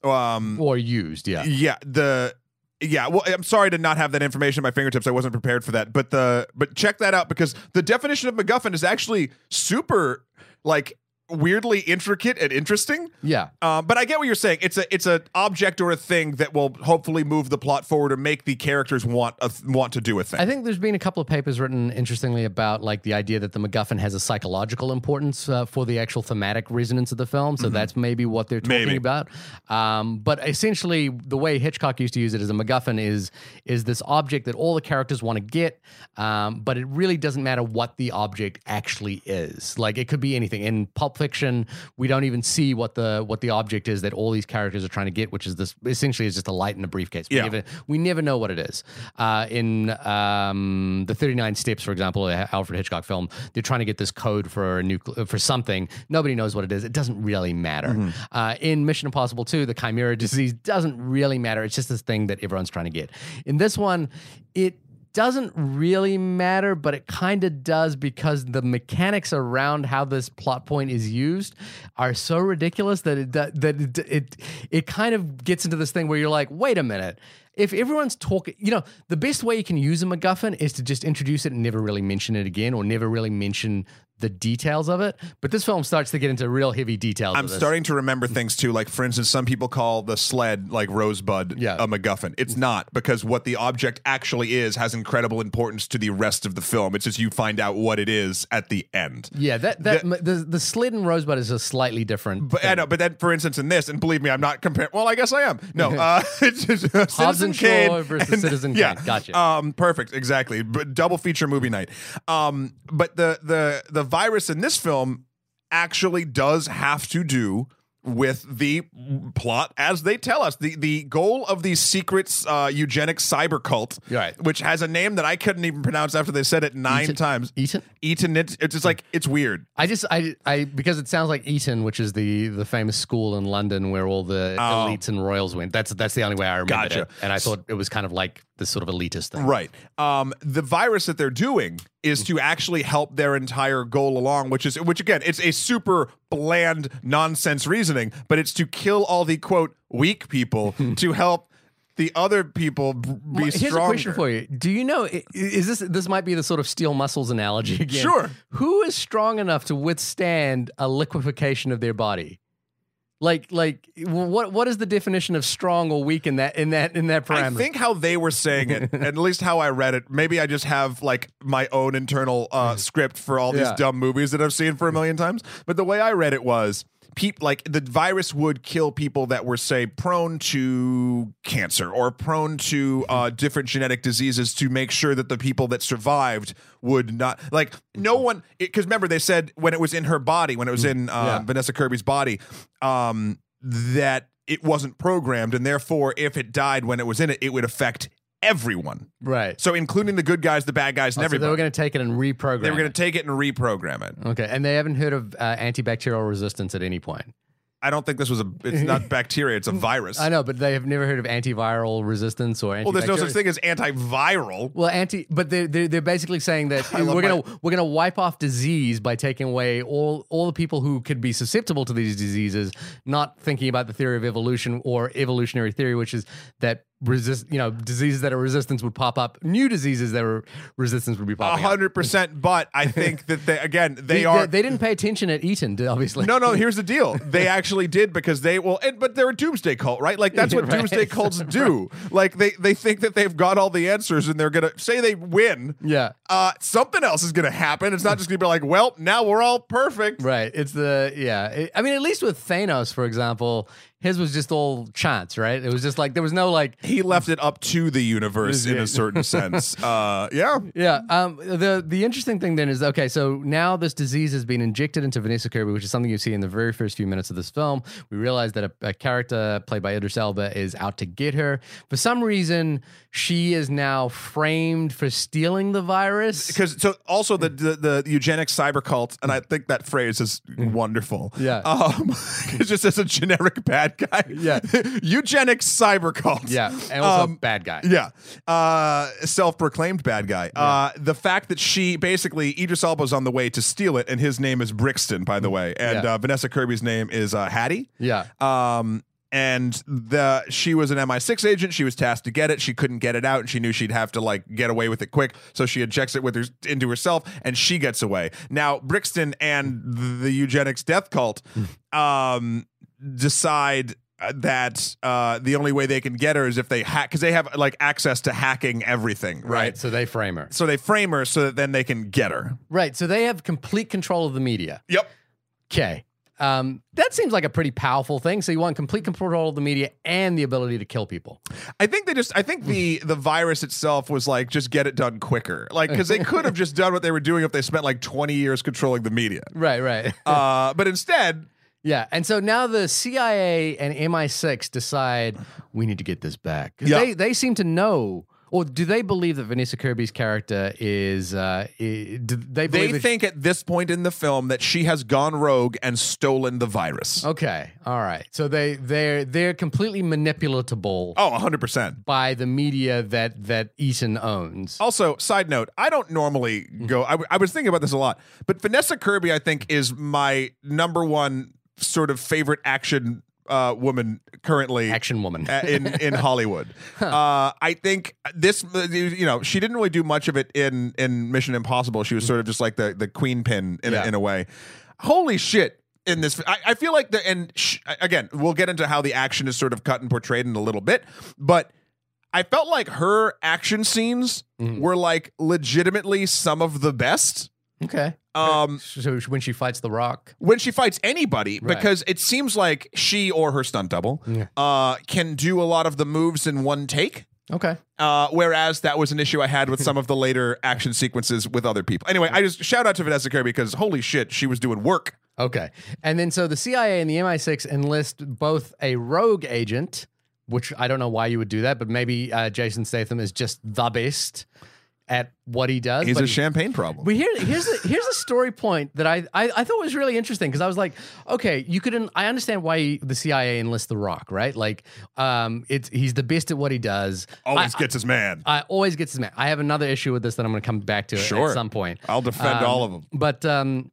Um, or used, yeah. yeah, the yeah. Well, I'm sorry to not have that information at my fingertips. I wasn't prepared for that. But the but check that out because the definition of MacGuffin is actually super like weirdly intricate and interesting. Yeah. Um, but I get what you're saying. It's a it's an object or a thing that will hopefully move the plot forward or make the characters want a, want to do a thing. I think there's been a couple of papers written, interestingly, about like the idea that the MacGuffin has a psychological importance uh, for the actual thematic resonance of the film. So that's maybe what they're talking Maybe. about. Um, but essentially, the way Hitchcock used to use it as a MacGuffin is is this object that all the characters want to get, um, but it really doesn't matter what the object actually is. Like it could be anything. In Pulp Fiction, we don't even see what the what the object is that all these characters are trying to get, which is this essentially is just a light in a briefcase. We Yeah. never we never know what it is. Uh, in um, the 39 Steps, for example, Alfred Hitchcock film, they're trying to get this code for a nuclear for something. Nobody knows what it is. It doesn't really matter. Uh, in Mission Impossible 2, the Chimera disease doesn't really matter. It's just this thing that everyone's trying to get. In this one, it doesn't really matter, but it kind of does because the mechanics around how this plot point is used are so ridiculous that it that it it, it kind of gets into this thing where you're like, wait a minute. If everyone's talking, you know, the best way you can use a MacGuffin is to just introduce it and never really mention it again, or never really mention the details of it. But this film starts to get into real heavy details. I'm of this. starting to remember things too. Like, for instance, some people call the sled like Rosebud Yeah. a MacGuffin. It's not because what the object actually is has incredible importance to the rest of the film. It's just you find out what it is at the end. Yeah, that that the, the, slid and rosebud is a slightly different. But I know, but then, for instance, in this, and believe me, I'm not comparing. Well, I guess I am. No, (laughs) uh, (laughs) it's just, uh, Citizen and Kane versus Citizen Kane. yeah. Gotcha. Um, perfect, exactly. But double feature movie night. Um, but the the the virus in this film actually does have to do with the plot as they tell us the the goal of the secret uh, eugenic cyber cult Right. which has a name that i couldn't even pronounce after they said it nine Eaton- times Eteon? eaton it, it's just like it's weird I just I I because it sounds like Eton, which is the the famous school in London where all the Oh. elites and royals went. That's that's the only way I remember Gotcha. it. And I thought it was kind of like this sort of elitist thing. Right. Um, the virus that they're doing is to actually help their entire goal along, which is which again, it's a super bland nonsense reasoning, but it's to kill all the quote weak people (laughs) to help the other people be Here's stronger. a question for you. Do you know is this this might be the sort of steel muscles analogy again? Sure. Who is strong enough to withstand a liquefaction of their body? Like like what what is the definition of strong or weak in that in that in that parameter? I think how they were saying it, (laughs) at least how I read it, maybe I just have like my own internal uh, script for all these Mm. Yeah. dumb movies that I've seen for a million times. But the way I read it was, peop like the virus would kill people that were say prone to cancer or prone to Mm-hmm. uh, different genetic diseases to make sure that the people that survived would not like no one because remember they said when it was in her body when it was in uh, Mm-hmm. Yeah. Vanessa Kirby's body um, that it wasn't programmed and therefore if it died when it was in it it would affect everyone right. so including the good guys the bad guys and Oh, so everybody they were going to take it and reprogram. they were going to take it and reprogram it Okay, and they haven't heard of uh, antibacterial resistance at any point. i don't think this was a it's not (laughs) bacteria it's a virus I know, but they have never heard of antiviral resistance or well there's no such thing as antiviral Well, anti, but they're, they're, they're basically saying that (laughs) we're gonna we're gonna wipe off disease by taking away all all the people who could be susceptible to these diseases, not thinking about the theory of evolution or evolutionary theory, which is that resist you know diseases that are resistance would pop up, new diseases that are resistance would be popping up. hundred percent but i (laughs) think that they again they They, are they didn't pay attention at Eton, obviously. no, no. Here's the (laughs) deal. They actually did because they well, and, but they're a doomsday cult, right? Like that's (laughs) what Right. doomsday cults do. Like they they think that they've got all the answers, and they're gonna say they win. Yeah. Uh, something else is gonna happen. It's not just gonna be like, well, now we're all perfect. Right. It's the yeah. I mean, at least with Thanos, for example, his was just all chance, right? It was just like there was no like He left it up to the universe in a certain (laughs) sense. Uh, yeah. Yeah. Um. The the interesting thing then is okay. So now this disease has been injected into Vanessa Kirby, which is something you see in the very first few minutes of this film. We realize that a, a character played by Idris Elba is out to get her. For some reason, she is now framed for stealing the virus. Because so also the, the the eugenic cyber cult, and I think that phrase is wonderful. Yeah. Um, (laughs) it's just as a generic bad guy. (laughs) Yeah. eugenic cyber cult. Yeah, and also Um, bad guy. Yeah. Uh, self-proclaimed bad guy. Uh, the fact that she basically Idris Elba's on the way to steal it, and his name is Brixton, by the way, and Yeah. uh, Vanessa Kirby's name is uh, Hattie. Yeah. Um, and the she was an MI6 agent. She was tasked to get it. She couldn't get it out, and she knew she'd have to like get away with it quick. So she injects it with her into herself, and she gets away. Now Brixton and the eugenics death cult um, decide uh, that uh, the only way they can get her is if they hack because they have like access to hacking everything, right? Right. So they frame her. So they frame her so that then they can get her. Right. So they have complete control of the media. Yep. Okay. Um, that seems like a pretty powerful thing. So you want complete control of the media and the ability to kill people. I think they just I think the the virus itself was like just get it done quicker. Like cuz they could have just done what they were doing if they spent like 20 years controlling the media. (laughs) Right, right. Uh but instead yeah. And so now the CIA and MI6 decide we need to get this back. 'Cause Yeah. They they seem to know or do they believe that Vanessa Kirby's character is uh i- do they they that- think at this point in the film that she has gone rogue and stolen the virus. Okay. All right. So they they're they're completely manipulatable Oh, 100%. by the media that that Eteon owns. Also, side note, I don't normally go. I, w- I was thinking about this a lot, but Vanessa Kirby, I think, is my number one sort of favorite action uh, woman currently Action woman. in in (laughs) Hollywood. Uh, I think this, uh, you know, she didn't really do much of it in in Mission Impossible. She was sort of just like the the queen pin in Yeah. a, in a way. Holy shit! In this, I, I feel like the and sh- again, we'll get into how the action is sort of cut and portrayed in a little bit, but. I felt like her action scenes Mhm. were like legitimately some of the best. Okay. Um, (laughs) So when she fights the Rock. when she fights anybody Right. because it seems like she or her stunt double Yeah. uh, can do a lot of the moves in one take. Okay. Uh, whereas that was an issue I had with some of the later (laughs) action sequences with other people. Anyway, I just shout out to Vanessa Kirby because holy shit, she was doing work. Okay. And then so the CIA and the MI6 enlist both a rogue agent, which I don't know why you would do that, but maybe uh, Jason Statham is just the best at what he does. He's a champagne problem. But here, here's a, here's a story point that I I, I thought was really interesting because I was like, okay, you could I understand why the CIA enlists The Rock, right? Like, um, it's he's the best at what he does. Always I, gets his man. I, always gets his man. I have another issue with this that I'm going to come back to Sure. at some point. I'll defend Um, all of them. But um,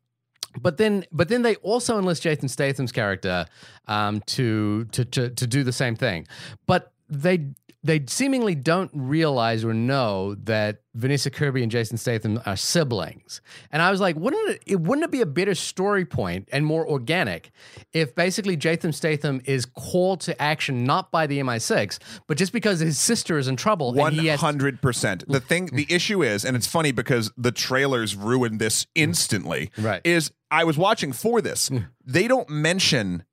but then but then they also enlist Jason Statham's character um to to to to do the same thing. But they they seemingly don't realize or know that Vanessa Kirby and Jason Statham are siblings. And I was like, wouldn't it, it wouldn't it be a better story point and more organic if basically Jason Statham is called to action not by the MI6, but just because his sister is in trouble One and he has hundred percent. The thing, the issue is, and it's funny because the trailers ruined this instantly. Right. Is I was watching for this. They don't mention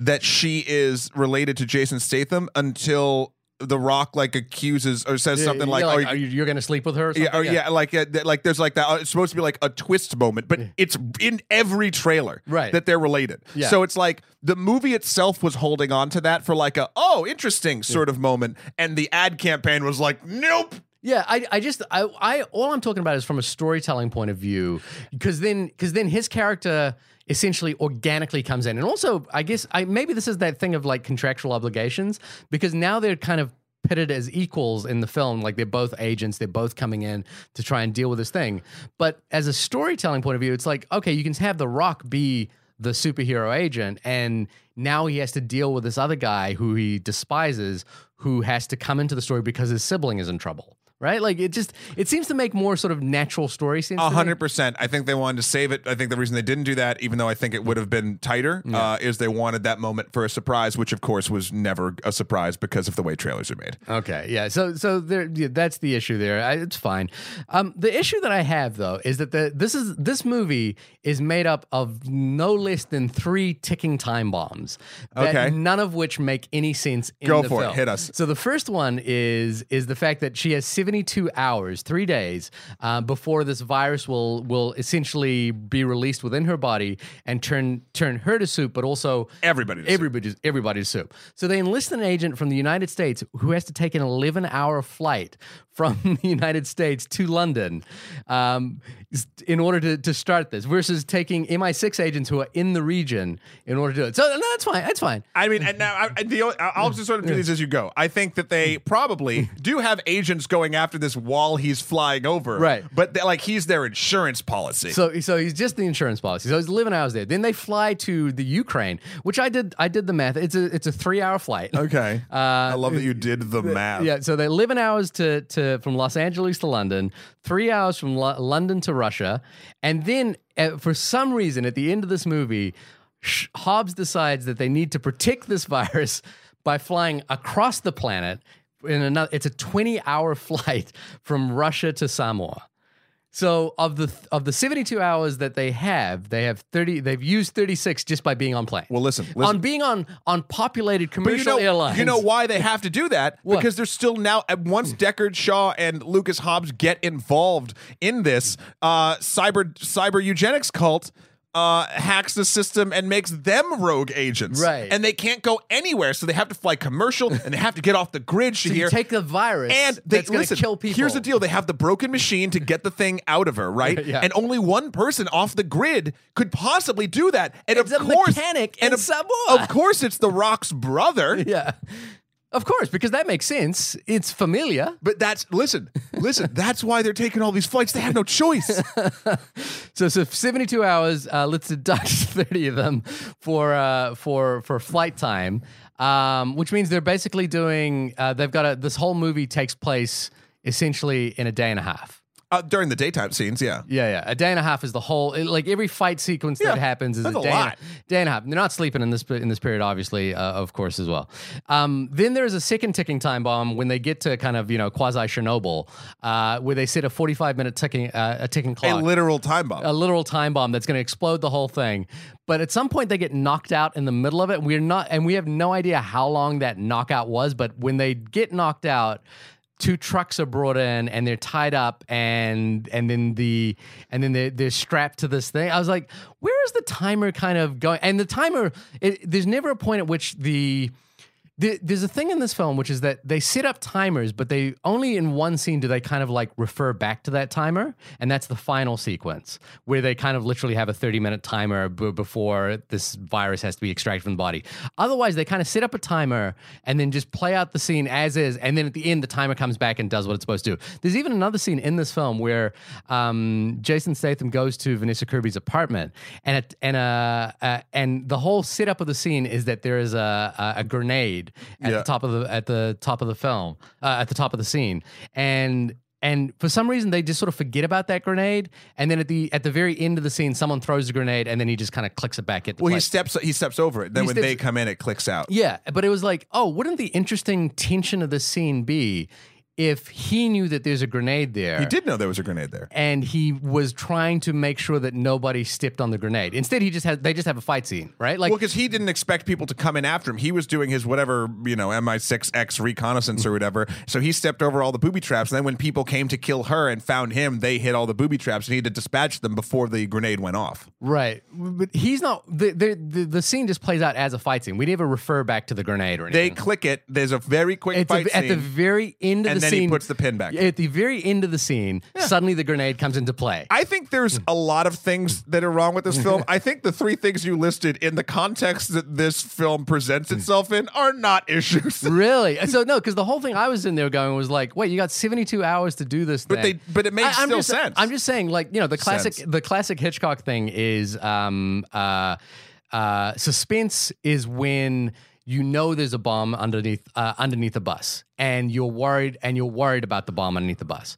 that she is related to Jason Statham until The Rock like accuses or says something like, You're "Oh, are you, you're going to sleep with her or yeah, or, yeah, like uh, like there's like that. uh, It's supposed to be like a twist moment, but it's in every trailer Right. that they're related. Yeah. So it's like the movie itself was holding on to that for like a oh interesting sort of moment, and the ad campaign was like nope. Yeah, I, I just I, I all I'm talking about is from a storytelling point of view because then because then his character essentially organically comes in. And also I guess I maybe this is that thing of like contractual obligations because now they're kind of pitted as equals in the film. Like they're both agents. They're both coming in to try and deal with this thing. But as a storytelling point of view it's like okay you can have the rock be the superhero agent and now he has to deal with this other guy who he despises who has to come into the story because his sibling is in trouble right? Like it just it seems to make more sort of natural story sense. hundred percent. I think they wanted to save it. I think the reason they didn't do that, even though I think it would have been tighter, yeah. uh, is they wanted that moment for a surprise, which of course was never a surprise because of the way trailers are made. Okay, yeah. So so there, yeah, that's the issue there. I, it's fine. Um, the issue that I have though is that the this is this movie is made up of no less than three ticking time bombs. okay. None of which make any sense. Go for film. it. Hit us. So the first one is is the fact that she has seven 72 hours, three days, uh, before this virus will will essentially be released within her body and turn turn her to soup, but also everybody everybody's soup. everybody's soup. So they enlist an agent from the United States who has to take an 11 hour flight from (laughs) the United States to London um, in order to, to start this, versus taking MI6 agents who are in the region in order to do it. So no, that's fine. That's fine. I mean, and now I, the, I'll just sort of do these as you go. I think that they probably (laughs) do have agents going out after this while he's flying over, Right. But like he's their insurance policy. So so he's just the insurance policy. So he's 11 hours there. Then they fly to the Ukraine, which I did I did the math. It's a it's a three hour flight. okay, (laughs) Uh, I love that you did the math. Yeah, so they 11 hours to, to from Los Angeles to London, three hours from Lo- London to Russia, and then uh, for some reason at the end of this movie, Sh- Hobbs decides that they need to protect this (laughs) virus by flying across the planet. In another, it's a 20 hour (laughs) flight from Russia to Samoa. So of the of the 72 hours that they have, they have 30. They've used 36 just by being on planes. Well, listen, listen. on being on on populated commercial you know, airlines. you know why they have to do that? What? Because there's still now uh, once Deckard Shaw and Lucas Hobbs get involved in this uh, cyber cyber eugenics cult. Uh, hacks the system and makes them rogue agents, Right. And they can't go anywhere, so they have to fly commercial (laughs) and they have to get off the grid. So here. take the virus and they that's going to listen, kill people. Here's the deal: they have the broken machine to get the thing out of her, (laughs) right? Yeah. And only one person off the grid could possibly do that. And It's of a course, mechanic and of, of course, it's the Rock's brother. (laughs) Yeah. Of course, because that makes sense. It's familiar. But that's listen, listen. (laughs) That's why they're taking all these flights. They have no choice. (laughs) So, so 72 hours. Uh, let's deduct (laughs) 30 of them for uh, for for flight time, um, which means they're basically doing. Uh, they've got a. This whole movie takes place essentially in a day and a half. Uh, during the daytime scenes, yeah. Yeah, yeah. A day and a half is the whole. it- like every fight sequence Yeah, that happens is a a day, lot. And a, day and a half. They're not sleeping in this in this period, obviously, uh, of course, as well. Um, then there's a second ticking time bomb when they get to kind of you know quasi Chernobyl, uh, where they set a 45 minute ticking uh, a ticking clock, A literal time bomb. a literal time bomb that's going to explode the whole thing. But at some point, they get knocked out in the middle of it. We're not, and we have no idea how long that knockout was. But when they get knocked out, two trucks are brought in and they're tied up, and and then the and then they're, they're strapped to this thing. I was like, where is the timer kind of going? And the timer, it, there's never a point at which the the- There's a thing in this film which is that they set up timers, but they only in one scene do they kind of like refer back to that timer, and that's the final sequence where they kind of literally have a 30 minute timer b- before this virus has to be extracted from the body. Otherwise, they kind of set up a timer and then just play out the scene as is, and then at the end the timer comes back and does what it's supposed to do. There's even another scene in this film where um, Jason Statham goes to Vanessa Kirby's apartment, and it, and uh, uh, and the whole setup of the scene is that there is a a, a grenade at Yeah. the top of the at the top of the film uh, at the top of the scene and and for some reason they just sort of forget about that grenade and then at the at the very end of the scene someone throws a grenade and then he just kind of clicks it back at the Well, he steps he steps over it. Then He when steps- they come in, it clicks out. Yeah, but it was like, oh, wouldn't the interesting tension of the scene be if he knew that there's a grenade there? He did know there was a grenade there. And he was trying to make sure that nobody stepped on the grenade. Instead, he just had they just have a fight scene, right? Like, Well, because he didn't expect people to come in after him. He was doing his whatever, you know, MI6X reconnaissance or whatever. So he stepped over all the booby traps. And then when people came to kill her and found him, they hit all the booby traps and he had to dispatch them before the grenade went off. right? But he's not. The, the the the scene just plays out as a fight scene. We never refer back to the grenade or anything. They click it. There's a very quick It's fight a, at the very end of and the then scene. he puts the pin back. At the very end of the scene, suddenly the grenade comes into play. I think there's a lot of things that are wrong with this film. I think the three things you listed in the context that this film presents itself in are not issues. (laughs) Really? So no, because the whole thing I was in there going was like, wait, you got seventy two hours to do this. But thing. they- but it makes I'm still just, sense. I'm just saying, like you know, the classic, Sense. the classic Hitchcock thing is um, uh, uh, suspense is when you know there's a bomb underneath uh, underneath a bus, and you're worried, and you're worried about the bomb underneath the bus.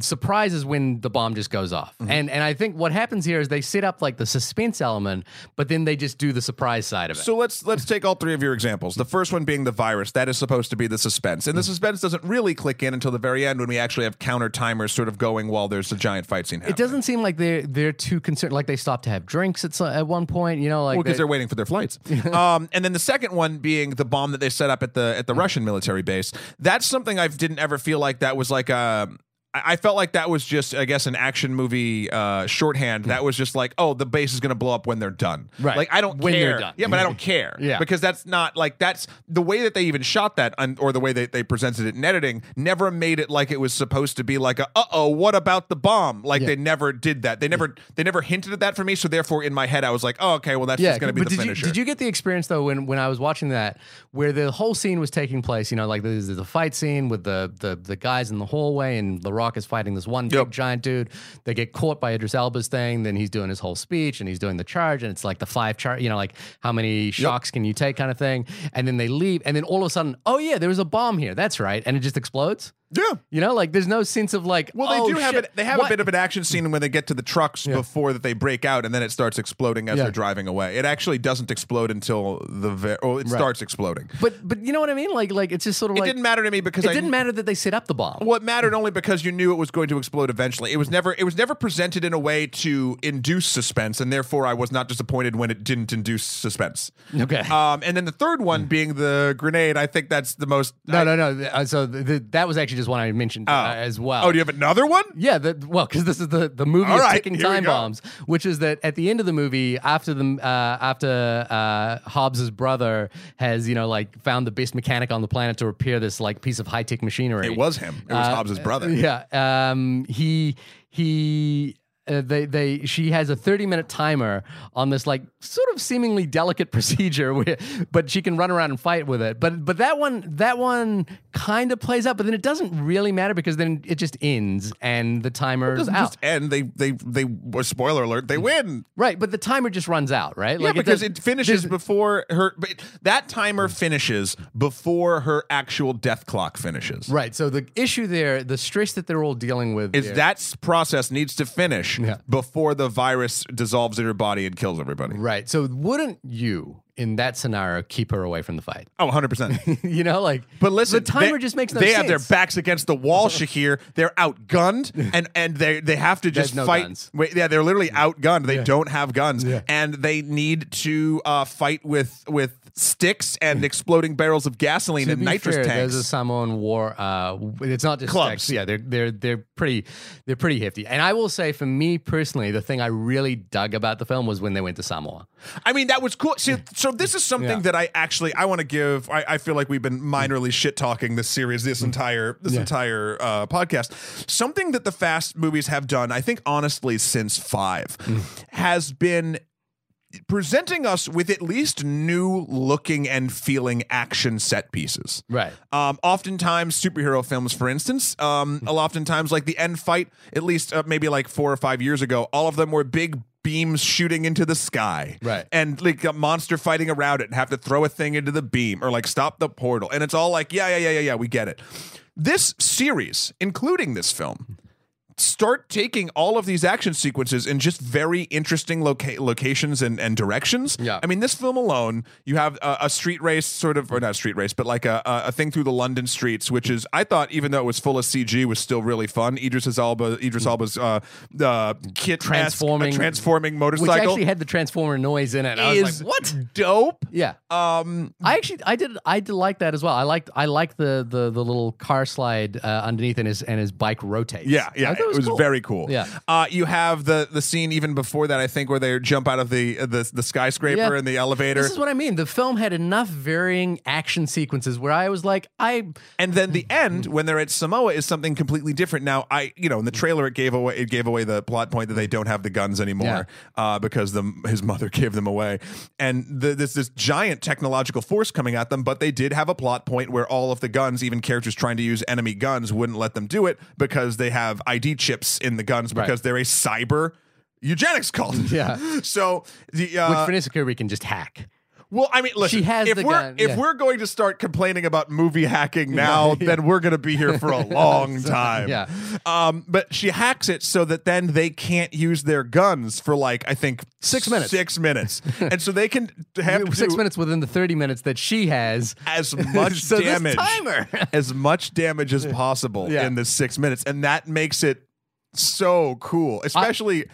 Surprise is when the bomb just goes off, Mm-hmm. and and I think what happens here is they set up like the suspense element, but then they just do the surprise side of it. So let's let's take all three of your examples. The first one being the virus. That is supposed to be the suspense. And the suspense doesn't really click in until the very end when we actually have counter timers sort of going while there's a giant fight scene happening. It doesn't seem like they're they're too concerned. Like they stop to have drinks at so- at one point. You know, like because they- they're waiting for their flights. (laughs) um, and then the second one being the bomb that they set up at the at the Russian military base. That's something I didn't ever feel like that was like a. I felt like that was just, I guess, an action movie uh, shorthand. That was just like, oh, the base is going to blow up when they're done. Right. Like I don't When care. they're done. Yeah, but I don't (laughs) care. Yeah. Because that's not like that's the way that they even shot that, un- or the way that they presented it in editing, never made it like it was supposed to be like a, uh oh, what about the bomb? Like Yeah. they never did that. They never they never hinted at that for me. So therefore, in my head, I was like, oh, okay, well that's yeah, just going to be the did finisher. you did you get the experience though when when I was watching that where the whole scene was taking place? You know, like there's the fight scene with the the the guys in the hallway, and The Rock is fighting this one Yep. big giant dude. They get caught by Idris Elba's thing. Then he's doing his whole speech, and he's doing the charge, and it's like the five chart. You know, like how many shocks can you take, kind of thing. And then they leave, and then all of a sudden, oh yeah, there was a bomb here. That's right, and it just explodes. Yeah. You know, like there's no sense of like. Well, they oh, do have shit, it. They have what? a bit of an action scene when they get to the trucks before that they break out, and then it starts exploding as Yeah. they're driving away. It actually doesn't explode until the ve- oh, it starts exploding. But but you know what I mean? Like like it's just sort of It like didn't matter to me because it I didn't matter that they set up the bomb. Well, it mattered only because you knew it was going to explode eventually. It was never it was never presented in a way to induce suspense, and therefore I was not disappointed when it didn't induce suspense. Okay. Um, and then the third one being the grenade, I think that's the most. No, I- no, no. uh, So th th- that was actually just one I mentioned uh, as well. Oh, do you have another one? yeah, the, well, because this is the the movie All of right, ticking time bombs, which is that at the end of the movie, after the uh, after uh, Hobbs's brother has you know like found the best mechanic on the planet to repair this like piece of high tech machinery. It was him. It was Uh, Hobbs's brother. (laughs) Yeah. Um, he he. Uh, they they she has a 30 minute timer on this like sort of seemingly delicate (laughs) procedure where but she can run around and fight with it but but that one that one kind of plays out but then it doesn't really matter because then it just ends and the timer's doesn't out just end. They they they. Spoiler alert! They win. right but the timer just runs out right Yeah, Like, because does- it finishes before her. But that timer finishes before her actual death clock finishes. right so the issue there the stress that they're all dealing with Is there- that process needs to finish Yeah. before the virus dissolves in her body and kills everybody. right so wouldn't you in that scenario keep her away from the fight Oh, 100%. (laughs) you know like But listen, the timer they- just makes no They sense have their backs against the wall, (laughs) Shahir. They're outgunned, and and they they have to just no fight. guns. Wait, yeah, they're literally outgunned. They don't have guns, and they need to uh, fight with with sticks and exploding barrels of gasoline and nitrous fair, tanks. There's a Samoan war. Uh, it's not just Clubs. sticks. Yeah, they're they're they're pretty they're pretty hefty. And I will say, for me personally, the thing I really dug about the film was when they went to Samoa. I mean, that was cool. See, so this is something Yeah. that I actually I want to give. I, I feel like we've been minorly shit talking this series, this entire this entire uh, podcast. Something that the Fast movies have done, I think, honestly, since five, has been presenting us with at least new looking and feeling action set pieces. Right. Um, oftentimes, superhero films, for instance, um, oftentimes like the end fight, at least uh, maybe like four or five years ago, all of them were big beams shooting into the sky, Right. And like a monster fighting around it and have to throw a thing into the beam or like stop the portal, and it's all like, yeah, yeah, yeah, yeah, yeah, we get it. This series, including this film, start taking all of these action sequences in just very interesting loca- locations and, and directions. Yeah. I mean, this film alone, you have a, a street race, sort of, or not a street race, but like a, a, a thing through the London streets, which is, I thought, even though it was full of CG, was still really fun. Idris Elba, Idris Elba's uh, uh, kit Transforming- transforming motorcycle, Which actually had the transformer noise in it. I was like, what? dope. Yeah. Um, I actually I did I did like that as well. I liked I liked the the the little car slide uh, underneath and his and his bike rotates. Yeah, I yeah, thought it was, cool. very cool. Yeah. uh, you have the the scene even before that. I think where they jump out of the the, the skyscraper Yeah. in the elevator, This is what I mean. The film had enough varying action sequences where I was like, I and then the end when they're at Samoa is something completely different. Now, I you know in the trailer it gave away it gave away the plot point that they don't have the guns anymore uh, because the his mother (laughs) gave them away, and the, there's this giant technological force coming at them. But they did have a plot point where all of the guns, even characters trying to use enemy guns, wouldn't let them do it because they have ID chips in the guns Right. because they're a cyber eugenics cult. (laughs) Yeah. So the which uh, Vanessa Kirby can just hack. Well, I mean, listen. She has if the we're gun, if yeah. we're going to start complaining about movie hacking now, (laughs) then we're going to be here for a (laughs) long time. Yeah. Um, but she hacks it so that then they can't use their guns for like I think Six minutes. Six minutes, (laughs) and so they can have Six minutes within the thirty minutes that she has. as much So damage, timer. as much damage as possible Yeah. in the six minutes, and that makes it so cool. Especially,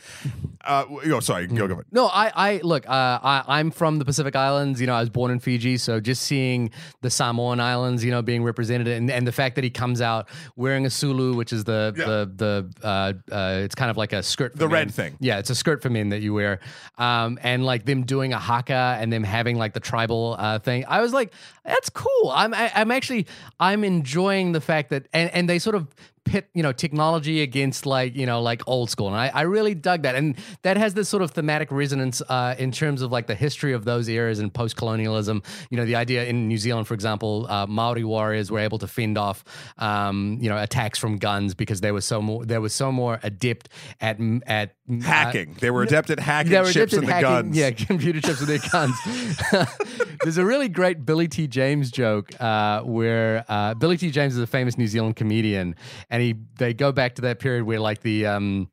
uh, oh, sorry, go go. No, I, I look. Uh, I, I'm from the Pacific Islands. You know, I was born in Fiji, so just seeing the Samoan Islands, you know, being represented, and, and the fact that he comes out wearing a sulu, which is the Yeah. the the uh, uh, it's kind of like a skirt. For The red thing. Yeah, it's a skirt for men that you wear, um, and like them doing a haka and them having like the tribal uh, thing. I was like, that's cool. I'm I, I'm actually I'm enjoying the fact that and and they sort of pit you know technology against like you know like old school and I, I really dug that and that has this sort of thematic resonance uh, in terms of like the history of those eras and post-colonialism you know the idea in new zealand for example uh, maori warriors were able to fend off um, you know attacks from guns because they were so more they were so more adept at at uh, Hacking. they were adept at hacking they were chips the hacking, guns. Yeah, computer chips with their guns. (laughs) (laughs) There's a really great Billy T. James joke uh, where uh, Billy T. James is a famous New Zealand comedian, and he they go back to that period where like the um,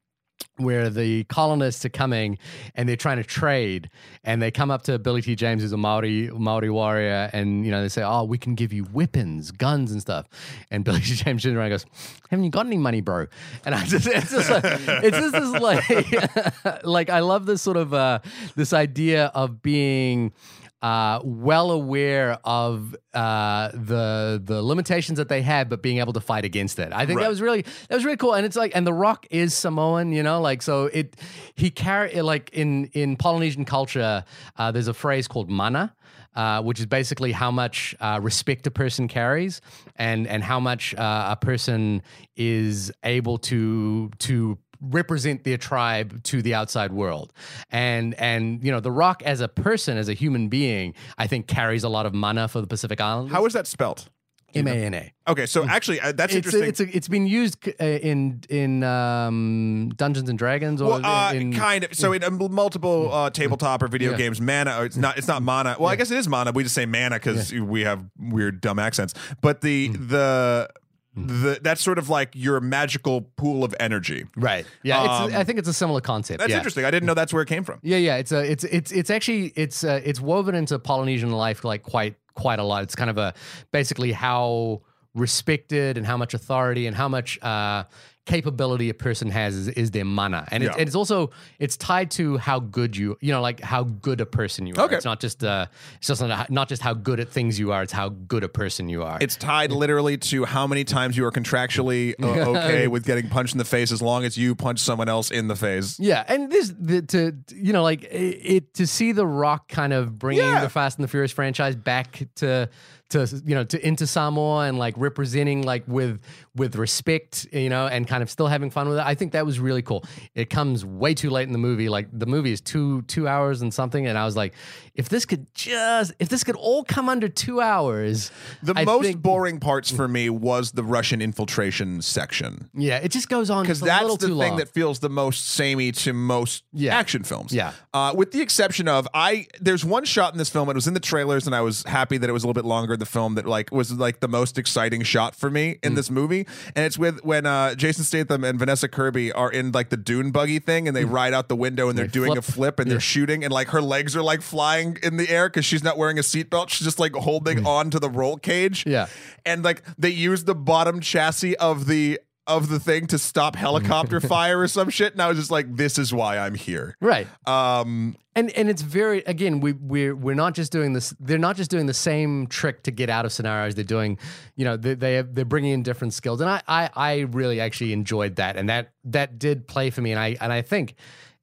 where the colonists are coming and they're trying to trade and they come up to Billy T. James who's a Maori Maori warrior and you know they say oh we can give you weapons guns and stuff and (laughs) Billy T. James turns around goes haven't you got any money bro and I just it's just like it's just this like (laughs) like I love this sort of uh this idea of being uh, well aware of uh, the the limitations that they had, but being able to fight against it. I think Right. that was really that was really cool. And it's like, and The Rock is Samoan, you know, like so it he carry like in in Polynesian culture, uh, there's a phrase called mana. Uh, which is basically how much uh, respect a person carries, and and how much uh, a person is able to to represent their tribe to the outside world and and you know the rock as a person as a human being i think carries a lot of mana for the pacific islands How is that spelt? m-a-n-a Okay, so actually, uh, that's it's interesting. a, it's a, it's been used uh, in in um, Dungeons and Dragons or well, uh, in kind of. So in uh, multiple uh, tabletop or video Yeah. games, mana. It's not. It's not mana. Well, I guess it is mana. We just say mana because we have weird, dumb accents. But the Hmm. the the that's sort of like your magical pool of energy. right yeah it's, Um, I think it's a similar concept That's yeah. interesting. I didn't know that's where it came from. Yeah, yeah, it's a, it's, it's, it's actually, it's, uh, it's woven into Polynesian life like quite, quite a lot. It's kind of a basically how respected and how much authority and how much uh, capability a person has is, is their mana, and it's, Yeah. and it's also it's tied to how good you, you know, like how good a person you are. Okay. It's not just, uh, it's just not, not just how good at things you are. It's how good a person you are. It's tied literally to how many times you are contractually uh, (laughs) okay with getting punched in the face as long as you punch someone else in the face. Yeah, and this the, to you know like it, it to see the Rock kind of bringing Yeah. the Fast and the Furious franchise back to to you know to into Samoa and like representing like with with respect, you know, and kind of still having fun with it. I think that was really cool. It comes way too late in the movie. Like the movie is two two hours and something, and I was like, if this could just if this could all come under two hours, The I most think- boring parts for me was the Russian infiltration section. yeah, it just goes on Because that's the thing long. that feels the most samey to most Yeah. action films. Yeah. Uh, with the exception of I there's one shot in this film, it was in the trailers, and I was happy that it was a little bit longer in the film that like was like the most exciting shot for me Mm. in this movie. And it's with when uh, Jason Statham and Vanessa Kirby are in like the dune buggy thing and they ride out the window and they're Mm. They doing flip. a flip and they're shooting and like her legs are like flying in the air because she's not wearing a seatbelt. She's just like holding on to the roll cage. Mm. Yeah. And like they use the bottom chassis of the of the thing to stop helicopter (laughs) fire or some shit. And I was just like, this is why I'm here. right. Um And and it's very again we we're we're not just doing this they're not just doing the same trick to get out of scenarios they're doing you know they they they're bringing in different skills and I I I really actually enjoyed that and that that did play for me and I and I think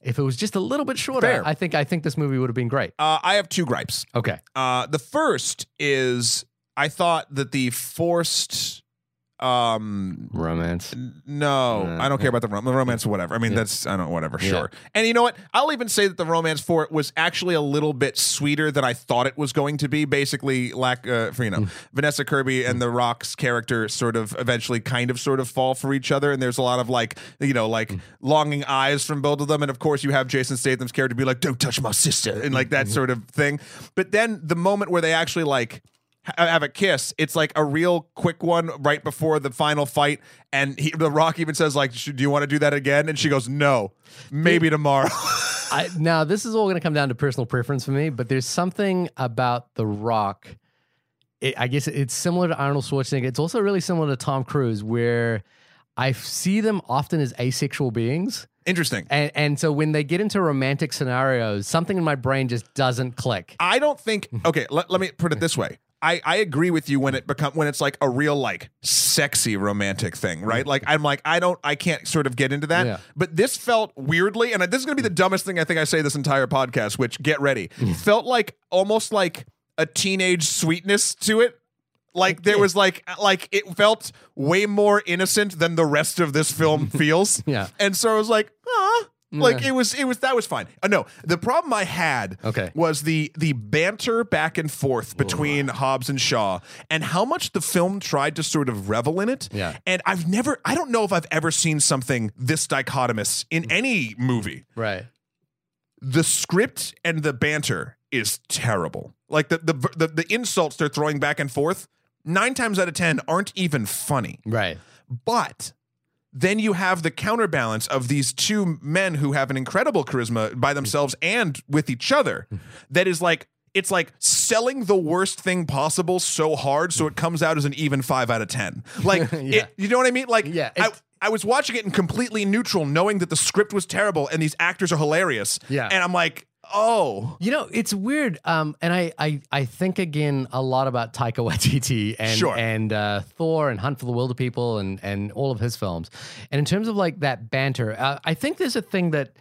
if it was just a little bit shorter Fair. I think I think this movie would have been great. uh, I have two gripes. Okay. Uh the first is I thought that the forced um Romance. No, Uh, I don't care about the, rom- the romance or whatever. I mean, Yeah. that's I don't know, whatever. Yeah. Sure. And you know what? I'll even say that the romance for it was actually a little bit sweeter than I thought it was going to be. Basically, lack uh, for you know Mm. Vanessa Kirby and the Rock's character sort of eventually kind of sort of fall for each other, and there's a lot of like you know like Mm. longing eyes from both of them, and of course you have Jason Statham's character be like, "Don't touch my sister," and like Mm-hmm. that sort of thing. But then the moment where they actually like have a kiss. It's like a real quick one right before the final fight, and he, the Rock even says like, "Do you want to do that again?" And she goes, "No, maybe tomorrow." (laughs) I, now this is all going to come down to personal preference for me, but there's something about The Rock. It, I guess it's similar to Arnold Schwarzenegger. It's also really similar to Tom Cruise, where I see them often as asexual beings, Interesting. and and so when they get into romantic scenarios, something in my brain just doesn't click. I don't think. Okay, let, let me put it this way. I, I agree with you when it become when it's like a real like sexy romantic thing, right? Like I'm like I don't I can't sort of get into that. Yeah. But this felt weirdly, and this is gonna be the dumbest thing I think I say this entire podcast. Which get ready, felt like almost like a teenage sweetness to it. Like there was like like it felt way more innocent than the rest of this film (laughs) feels. Yeah. and so I was like, ah. Like it was, it was that was fine. Uh, no, the problem I had Okay. was the the banter back and forth between Hobbs and Shaw and how much the film tried to sort of revel in it. Yeah. And I've never I don't know if I've ever seen something this dichotomous in any movie. Right. The script and the banter is terrible. Like the the the, the insults they're throwing back and forth, 9 times out of 10 aren't even funny. Right. But then you have the counterbalance of these two men who have an incredible charisma by themselves and with each other that is like it's like selling the worst thing possible so hard so it comes out as an even 5 out of 10 like (laughs) Yeah. it, you know what i mean like Yeah, I, I was watching it in completely neutral knowing that the script was terrible and these actors are hilarious Yeah. and i'm like oh You know, it's weird. Um, and I, I, I think again a lot about Taika Waititi and Sure. and uh, Thor and Hunt for the Wilderpeople and and all of his films. And in terms of like that banter, uh, I think there's a thing that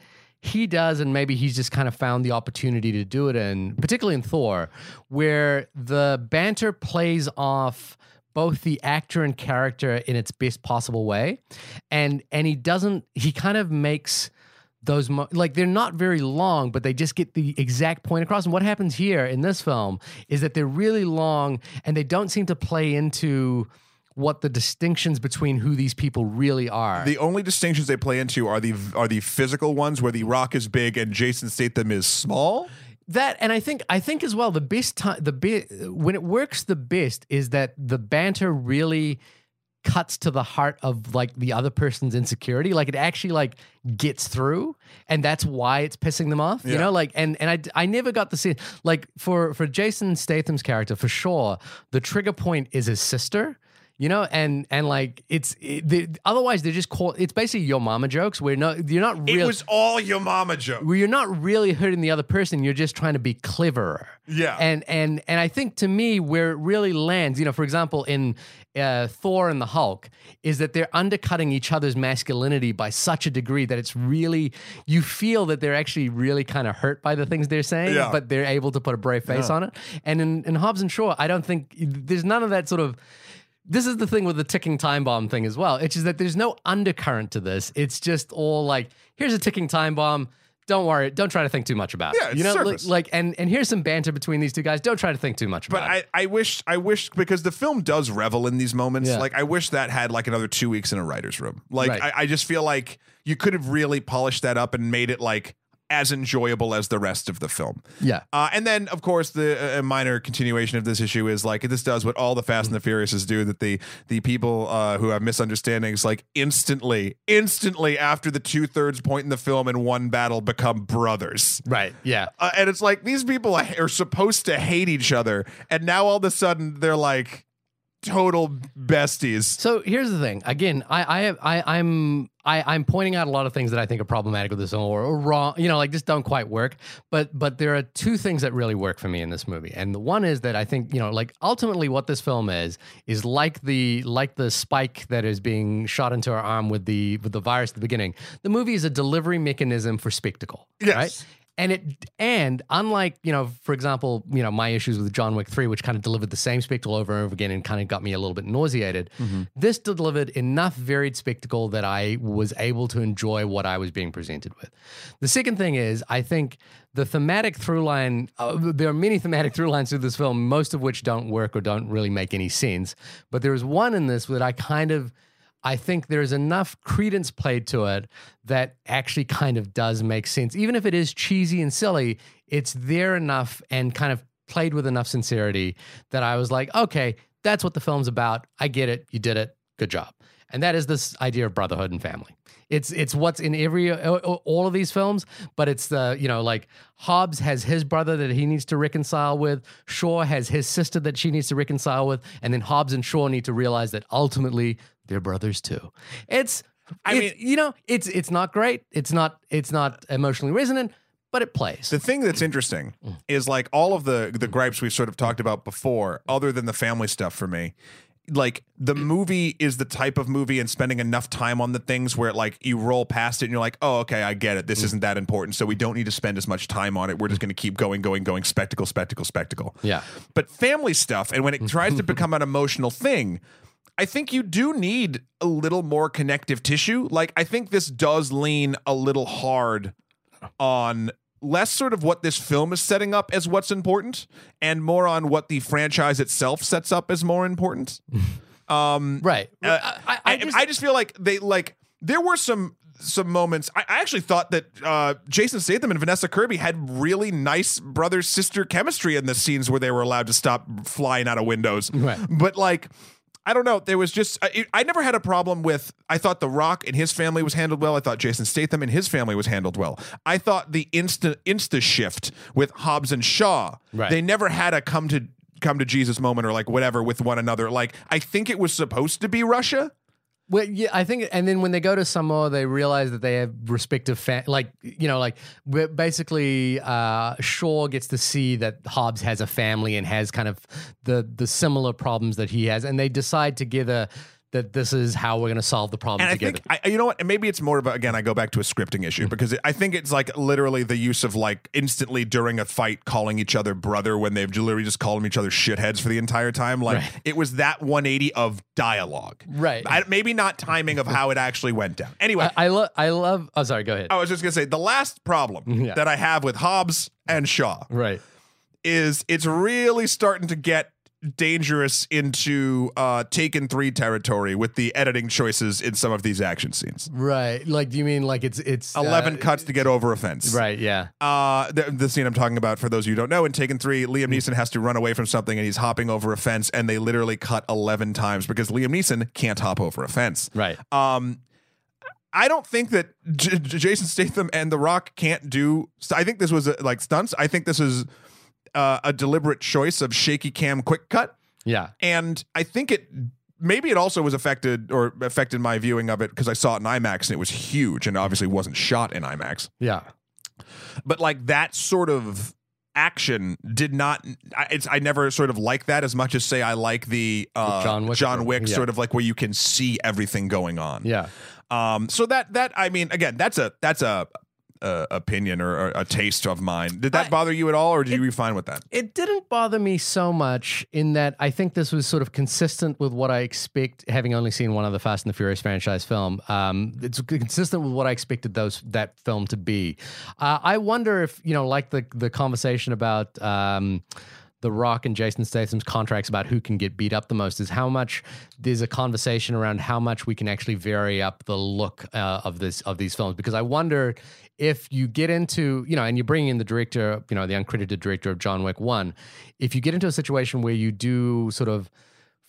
he does, and maybe he's just kind of found the opportunity to do it in, particularly in Thor, where the banter plays off both the actor and character in its best possible way, and and he doesn't. He kind of makes those mo- like they're not very long but they just get the exact point across. And what happens here in this film is that they're really long and they don't seem to play into what the distinctions between who these people really are. The only distinctions they play into are the are the physical ones where the rock is big and jason statham is small. That and i think i think as well the best time the bit when it works the best is that the banter really cuts to the heart of like the other person's insecurity. Like it actually like gets through and that's why it's pissing them off you know? Like and and i i never got to see like for for jason statham's character for sure the trigger point is his sister You know, and and like it's it, they, otherwise they're just called. it's basically your mama jokes where no you're not It was all your mama joke. where you're not really hurting the other person. You're just trying to be cleverer. Yeah. And and and I think to me where it really lands, you know, for example, in uh, Thor and the Hulk, is that they're undercutting each other's masculinity by such a degree that it's really you feel that they're actually really kind of hurt by the things they're saying, Yeah. but they're able to put a brave face on it. And in, in Hobbs and Shaw, I don't think there's none of that sort of this is the thing with the ticking time bomb thing as well. It's just that there's no undercurrent to this. It's just all like, here's a ticking time bomb. Don't worry. Don't try to think too much about Yeah, it. it's You know, like, surface. like, and and here's some banter between these two guys. Don't try to think too much But about it. I, I wish I wish because the film does revel in these moments. Yeah. Like I wish that had like another two weeks in a writer's room. Like Right. I, I just feel like you could have really polished that up and made it like as enjoyable as the rest of the film. Yeah. Uh, and then, of course, the uh, minor continuation of this issue is like this does what all the Fast and the Furiouses do. That the the people uh, who have misunderstandings, like instantly, instantly after the two thirds point in the film in one battle, become brothers. Right. Yeah. Uh, and it's like these people are supposed to hate each other, and now all of a sudden they're like total besties. So here's the thing. Again, I, I, I, I'm, I, I'm pointing out a lot of things that I think are problematic with this film or, or wrong. You know, like just don't quite work. But, but there are two things that really work for me in this movie, and the one is that I think you know, like ultimately, what this film is is like the like the spike that is being shot into our arm with the with the virus at the beginning. The movie is a delivery mechanism for spectacle. Yes. Right. And it and unlike you know, for example, you know my issues with John Wick three, which kind of delivered the same spectacle over and over again, and kind of got me a little bit nauseated. This delivered enough varied spectacle that I was able to enjoy what I was being presented with. The second thing is, I think the thematic through line. Uh, there are many thematic through lines through this film, most of which don't work or don't really make any sense. But there is one in this that I kind of. I think there's enough credence played to it that actually kind of does make sense. Even if it is cheesy and silly, it's there enough and kind of played with enough sincerity that I was like, okay, that's what the film's about. I get it. You did it. Good job. And that is this idea of brotherhood and family. It's it's what's in every uh, all of these films, but it's the you know like Hobbs has his brother that he needs to reconcile with. Shaw has his sister that she needs to reconcile with, and then Hobbs and Shaw need to realize that ultimately they're brothers too. It's I I mean- mean, you know, it's it's not great. It's not it's not emotionally resonant, but it plays. The thing that's interesting Mm. is like all of the the gripes we've sort of talked about before, other than the family stuff for me. Like the movie is the type of movie and spending enough time on the things where it like you roll past it and you're like, oh, okay, I get it. Mm. This isn't that important, so we don't need to spend as much time on it. We're just going to keep going, going, going. Spectacle, spectacle, spectacle. Yeah. But family stuff, and when it tries to (laughs) become an emotional thing, I think you do need a little more connective tissue. Like, I think this does lean a little hard on less sort of what this film is setting up as what's important and more on what the franchise itself sets up as more important. (laughs) Um, right. uh, I, I, just, I just feel like they like there were some some moments. I, I actually thought that uh, Jason Statham and Vanessa Kirby had really nice brother sister chemistry in the scenes where they were allowed to stop flying out of windows. Right. But like. I don't know. There was just I, I never had a problem with. I thought The Rock and his family was handled well. I thought Jason Statham and his family was handled well. I thought the insta insta shift with Hobbs and Shaw. Right. They never had a come to come to Jesus moment or like whatever with one another. Like I think it was supposed to be Russia. Well, yeah, I think, and then when they go to Samoa, they realize that they have respective, fa- like you know, like basically, uh, Shaw gets to see that Hobbs has a family and has kind of the the similar problems that he has, and they decide together that this is how we're going to solve the problem And I together. think I, you know what? Maybe it's more about again. I go back to a scripting issue mm. because it, I think it's like literally the use of like instantly during a fight calling each other brother when they've literally just called each other shitheads for the entire time. Like Right. it was that 180 of dialogue. Right. I, maybe not timing of how it actually went down. Anyway, I, I love, I love. Oh, sorry. Go ahead. I was just gonna say the last problem mm-hmm. Yeah. that I have with Hobbs and Shaw Right. is it's really starting to get dangerous into uh Taken 3 territory with the editing choices in some of these action scenes. Right. Like, do you mean like it's it's 11 uh, cuts to get over a fence. Right. Yeah. Uh, the, the scene I'm talking about, for those of you who don't know, in Taken 3, Liam Hmm. Neeson has to run away from something and he's hopping over a fence, and they literally cut 11 times because Liam Neeson can't hop over a fence. Right. Um, I don't think that J- J- Jason Statham and The Rock can't do. I think this was uh like stunts. I think this is uh, a deliberate choice of shaky cam quick cut, Yeah. and I think it maybe it also was affected or affected my viewing of it because I saw it in IMAX and it was huge and obviously wasn't shot in IMAX. Yeah. But like that sort of action did not I- it's I never sort of like that as much as say I like the uh John Wick John. Wick Yeah. sort of like where you can see everything going on. Yeah. Um so that that I mean again that's a that's a, uh opinion or, or a taste of mine. Did that I- bother you at all or did you be fine with that? It didn't bother me so much in that I think this was sort of consistent with what I expect, having only seen one of the Fast and the Furious franchise film. Um, it's consistent with what I expected those that film to be. Uh, I wonder if you know, like the the conversation about. Um, the Rock and Jason Statham's contracts about who can get beat up the most is how much there's a conversation around how much we can actually vary up the look uh, of this of these films because I wonder if you get into you know and you're bringing in the director you know the uncredited director of John Wick one if you get into a situation where you do sort of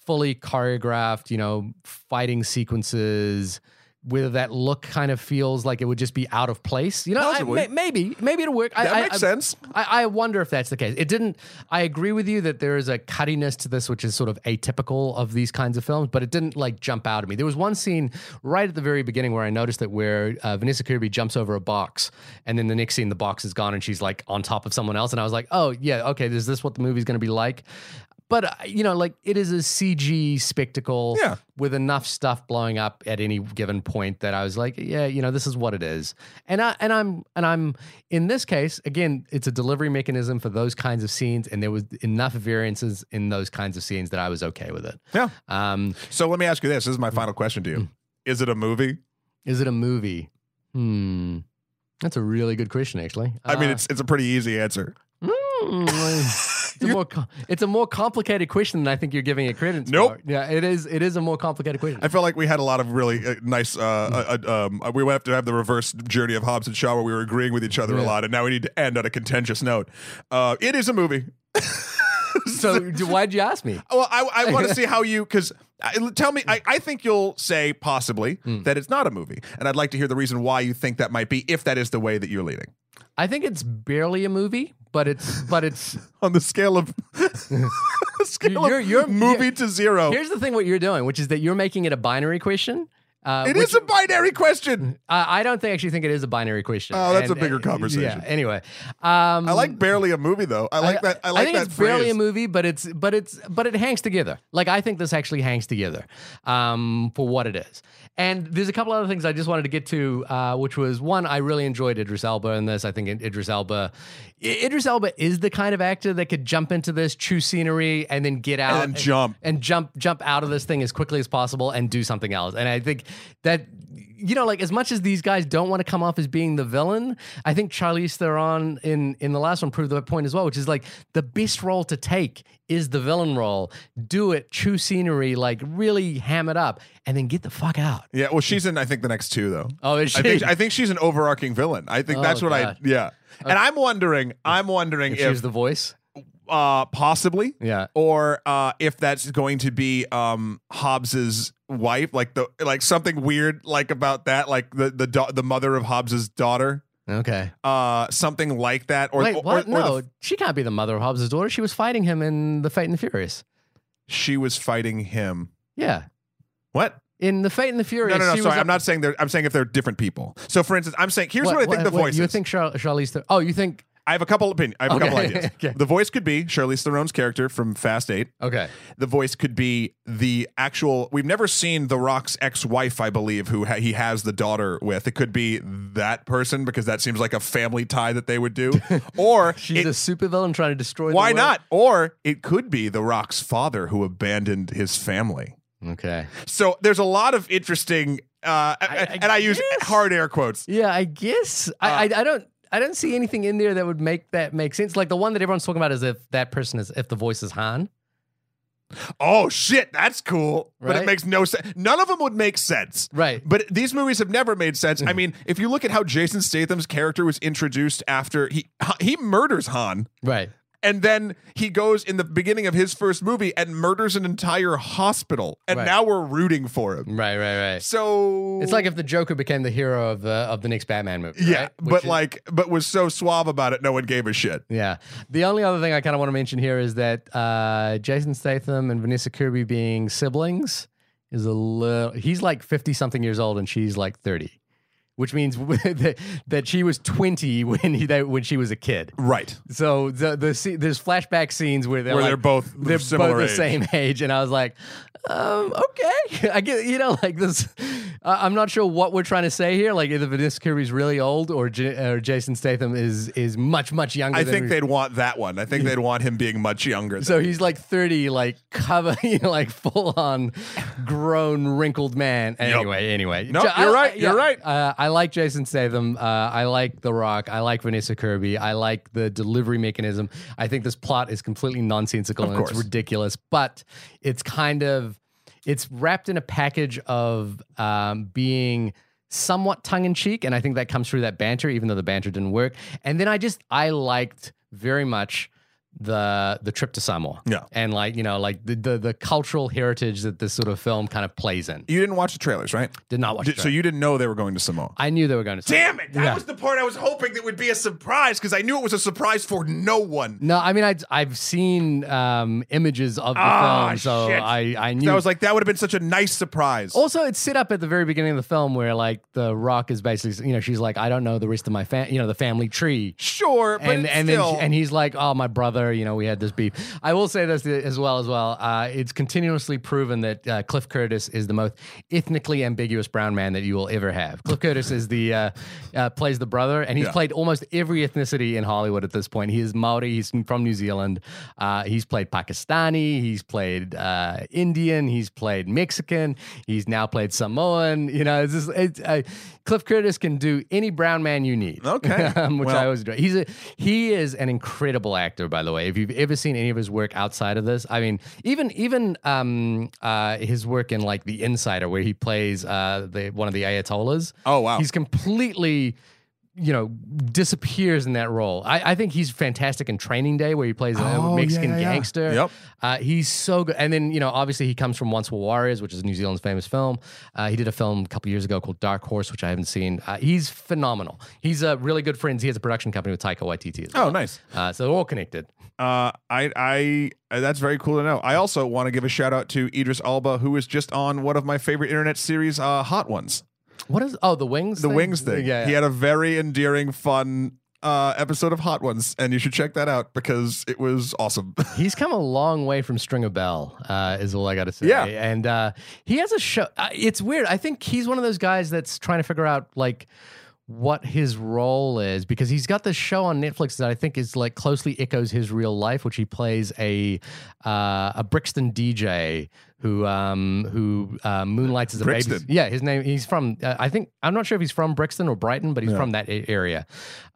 fully choreographed you know fighting sequences whether that look kind of feels like it would just be out of place you know I, may- maybe maybe it'll work That I, makes I, sense. I, I wonder if that's the case. It didn't. I agree with you that there is a cuttiness to this, which is sort of atypical of these kinds of films, but it didn't like jump out at me. There was one scene right at the very beginning where I noticed that where uh, Vanessa Kirby jumps over a box, and then the next scene the box is gone and she's like on top of someone else, and I was like, oh yeah, okay, is this what the movie's going to be like? But uh, you know, like it is a CG spectacle Yeah. with enough stuff blowing up at any given point that I was like, yeah, you know, this is what it is. And I and I'm and I'm in this case, again, it's a delivery mechanism for those kinds of scenes, and there was enough variances in those kinds of scenes that I was okay with it. Yeah. Um, So let me ask you this. This is my Mm. final question to you. Is it a movie? is it a movie? Hmm. That's a really good question, actually. I mean, Uh, it's it's a pretty easy answer. Hmm, (laughs) it's, a more it's a more complicated question than I think you're giving it credence Nope. for. Yeah, it is. It is a more complicated question. I felt like we had a lot of really uh, nice. Uh, uh, um, we went to have the reverse journey of Hobbs and Shaw, where we were agreeing with each other a lot, and now we need to end on a contentious note. Uh, it is a movie. (laughs) so why'd you ask me? Well, I, I want to (laughs) see how you because tell me. I, I think you'll say possibly Hmm. that it's not a movie, and I'd like to hear the reason why you think that might be, if that is the way that you're leading I think it's barely a movie, but it's but it's (laughs) on the scale of (laughs) scale You're- of you're- movie you're- to zero. Here's the thing: what you're doing, which is that you're making it a binary question. Uh, It which, is a binary question. I I don't think actually think it is a binary question. Oh, that's a bigger uh, conversation. Yeah. Anyway, um, I like barely a movie though. I like that. I like think that it's barely a movie, but it's but it's but it hangs together. Like I think this actually hangs together um, for what it is. And there's a couple other things I just wanted to get to, uh, which was one, I really enjoyed Idris Elba in this. I think Idris Elba, Idris Elba is the kind of actor that could jump into this, chew scenery, and then get out and jump. and jump jump out of this thing as quickly as possible and do something else. And I think that you know, like as much as these guys don't want to come off as being the villain, I think Charlize Theron in in the last one proved that point as well, which is like the best role to take is the villain role. Do it, chew scenery, like really ham it up, and then get the fuck out. Yeah, well, she's in. I think the next two though. Oh, is I think? I think she's an overarching villain. I think Oh, that's what God. I. Yeah, and I'm wondering. I'm wondering If if, she was the voice, uh, possibly, yeah. or uh, if that's going to be um Hobbs's wife, like the like something weird like about that, like the the da- the mother of Hobbs's daughter, Okay. uh, something like that, or Wait, what? or no, the- she can't be the mother of Hobbs' daughter. She was fighting him in the Fate and the Furious. she was fighting him. Yeah. What? In the Fate and the Furious. No, no, no. Sorry, I'm not saying they're. I'm saying if they're different people. So, for instance, I'm saying here's what, I think the voice You is. think Char- Charlize? Oh, you think? I have a couple opinions. I have a couple Okay, ideas. (laughs) okay. The voice could be Charlize Theron's character from Fast Eight. Okay. The voice could be the actual. We've never seen The Rock's ex-wife, I believe, who ha- he has the daughter with. It could be that person because that seems like a family tie that they would do. (laughs) Or She's it- a supervillain trying to destroy. the why not? Or it could be The Rock's father who abandoned his family. Okay. So there's a lot of interesting, uh, I and I use guess. hard air quotes. Yeah, I guess Uh, I, I I don't I don't see anything in there that would make that make sense. Like the one that everyone's talking about is if that person is if the voice is Han. Oh shit, that's cool, but it makes no sense. None of them would make sense. Right. But these movies have never made sense. I mm-hmm. mean, if you look at how Jason Statham's character was introduced after he he murders Han, Right. And then he goes in the beginning of his first movie and murders an entire hospital, and Right. now we're rooting for him. Right. Right. Right. So It's like if the Joker became the hero of the of the next Batman movie. yeah, right? But is- like, but was so suave about it, no one gave a shit. Yeah. The only other thing I kind of want to mention here is that uh, Jason Statham and Vanessa Kirby being siblings is a little. He's like fifty something years old, and she's like thirty, which means (laughs) that, that she was twenty when he that, when she was a kid. Right. So the the there's flashback scenes where they're Where like, they're both they're similar both the same age, and I was like, um, okay, (laughs) I get you know like this. I I'm not sure what we're trying to say here. Like either Vanessa Kirby's really old or, J- or Jason Statham is is much much younger. I think they'd want that one. I think they'd want him being much younger. So he's like 30, like cover, (laughs) you know, like full on grown, wrinkled man. Anyway, anyway. No, I- you're right, I- you're right. Uh, I like Jason Statham. Uh, I like The Rock. I like Vanessa Kirby. I like the delivery mechanism. I think this plot is completely nonsensical Of and course. it's ridiculous, but it's kind of it's wrapped in a package of um, being somewhat tongue in cheek, and I think that comes through that banter, even though the banter didn't work. And then I just I liked very much the the trip to Samoa, Yeah. and like you know like the the, the cultural heritage that this sort of film kind of plays in. you didn't watch the trailers, right? Did not watch. Did- so you didn't know they were going to Samoa. I knew they were going to. Damn it! That Yeah. was the part I was hoping that would be a surprise because I knew it was a surprise for no one. No, I mean I I've seen um, images of the Ah, film, so shit. I I knew. That was like that would have been such a nice surprise. Also, it's set up at the very beginning of the film where like the Rock is basically, you know, she's like, I don't know the rest of my fam, you know, the family tree. sure, and and still, then and he's like, oh, my brother, you know, we had this beef. I will say this as well as well. Uh, it's continuously proven that uh, Cliff Curtis is the most ethnically ambiguous brown man that you will ever have. Cliff Curtis is the uh, uh, plays the brother, and he's Yeah. played almost every ethnicity in Hollywood at this point. He is Maori. He's from New Zealand. Uh, he's played Pakistani. He's played uh, Indian. He's played Mexican. He's now played Samoan. You know, it's just it's, uh, Cliff Curtis can do any brown man you need. Okay. um, (laughs) which Well- I always enjoy. He's a he is an incredible actor, by the way. If you've ever seen any of his work outside of this, I mean, even even um, uh, his work in like The Insider, where he plays uh, the one of the Ayatollahs. Oh, wow. he's completely. You know, disappears in that role. I, I think he's fantastic in Training Day, where he plays a Oh, Mexican yeah, yeah, yeah. gangster. Yep. Uh, he's so good. And then, you know, obviously he comes from Once Were Warriors, which is New Zealand's famous film. Uh, he did a film a couple years ago called Dark Horse, which I haven't seen. Uh, he's phenomenal. He's uh, really good friend. He has a production company with Taika Waititi as well. oh, nice. Uh, so they're all connected. Uh, I, I, that's very cool to know. I also want to give a shout out to Idris Elba, who is just on one of my favorite internet series, uh, Hot Ones, What is, oh, the Wings? the thing? Wings thing. Yeah. He had a very endearing, fun uh, episode of Hot Ones, and you should check that out because it was awesome. (laughs) He's come a long way from String Stringer Bell, uh, is all I got to say. Yeah. And uh, he has a show. Uh, it's weird. I think he's one of those guys that's trying to figure out, like, what his role is because he's got this show on Netflix that I think is like closely echoes his real life, which he plays a uh, a Brixton DJ who um who uh, moonlights as a baby. Yeah, his name. He's from. Uh, I think I'm not sure if he's from Brixton or Brighton, but he's from that a- area.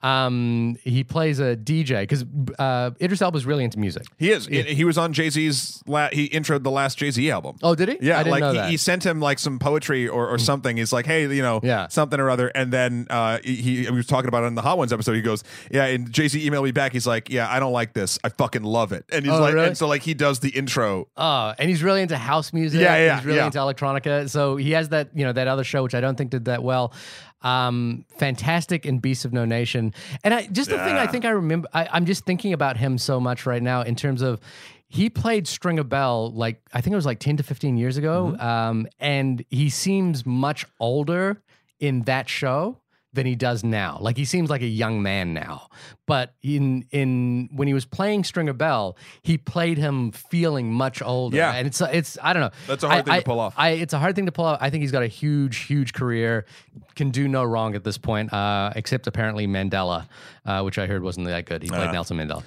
Um, he plays a DJ because uh, Idris is really into music. he is. He, he was on Jay Z's. La- he introed the last Jay Z album. Oh, did he? Yeah, I didn't like know he, that. he sent him like some poetry or, or something. He's like, hey, you know, Yeah. something or other. And then uh, he, he was talking about it in the Hot Ones episode. He goes, yeah, and Jay Z emailed me back. He's like, yeah, I don't like this. I fucking love it. And he's Oh, like, really? and so like he does the intro. Oh, and he's really into house music. Yeah, yeah, He's really yeah. into electronica. So he has that, you know, that other show which I don't think did that well. Um, fantastic in Beasts of No Nation. And I just the thing I think I remember I, I'm just thinking about him so much right now in terms of he played Stringer Bell like I think it was like 10 to 15 years ago. Mm-hmm. Um, and he seems much older in that show than he does now. Like he seems like a young man now. But in in when he was playing Stringer Bell, he played him feeling much older. Yeah. and it's it's I don't know. That's a hard I- thing to pull off. I it's a hard thing to pull off. I think he's got a huge huge career, can do no wrong at this point. Uh, except apparently Mandela, uh, which I heard wasn't that good. He played Uh. Nelson Mandela.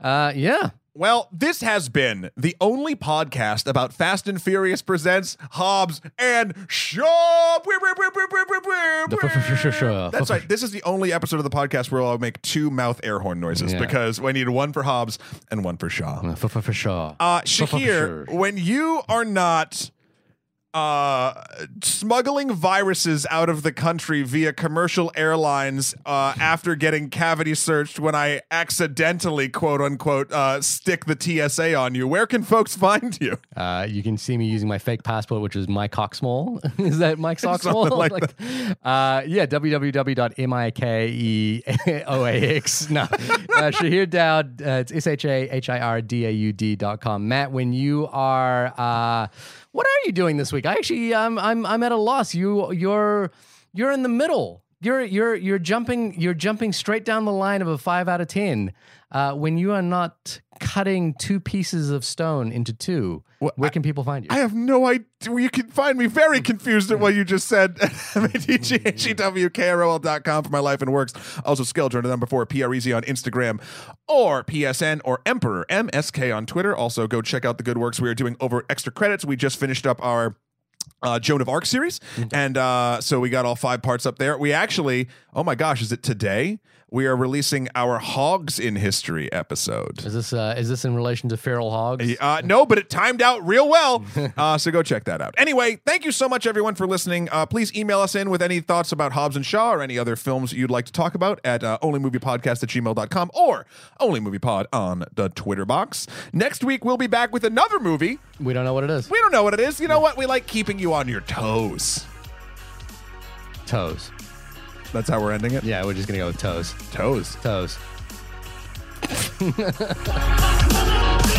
Uh, yeah. Well, this has been the only podcast about Fast and Furious presents Hobbs and Shaw. That's right. This is the only episode of the podcast where I'll make two mouth air horn noises Yeah. because we need one for Hobbs and one for Shaw. For, for. Uh, Shahir, when you are not uh, smuggling viruses out of the country via commercial airlines uh, after getting cavity searched when I accidentally, quote unquote, uh, stick the TSA on you, where can folks find you? Uh, you can see me using my fake passport, which is my cock (laughs) is that Mike small? Something like (laughs) uh, yeah, www.mikeoax. (laughs) No, uh, Shahir Daud. Uh, it's s h a h i r d a u d dot com. Matt, when you are, uh, What are you doing this week? I actually, I'm, I'm, I'm at a loss. You, you're, you're in the middle. You're, you're, you're jumping, you're jumping straight down the line of a five out of ten uh, when you are not cutting two pieces of stone into two. Well, where can people find you? I have no idea. You can find me very confused at what you just said. (laughs) M-A-T-G-H-E-W-K-R-O-L.com for my life and works. Also, Skeldron, the number four, P-R-E-Z on Instagram or PSN or Emperor, M-S-K on Twitter. Also, go check out the good works we are doing over extra credits. We just finished up our uh, Joan of Arc series. And uh, so we got all five parts up there. We actually, oh my gosh, is it today? We are releasing our Hogs in History episode. Is this, uh, is this in relation to feral hogs? Uh, no, but it timed out real well. (laughs) Uh, so go check that out. Anyway, thank you so much, everyone, for listening. Uh, please email us in with any thoughts about Hobbs and Shaw or any other films you'd like to talk about at uh, onlymoviepodcast at gmail.com or onlymoviepod on the Twitter box. Next week, we'll be back with another movie. We don't know what it is. We don't know what it is. You know what? We like keeping you on your toes. Toes. That's how we're ending it? Yeah, we're just going to go with toes. Toes. Toes. (laughs)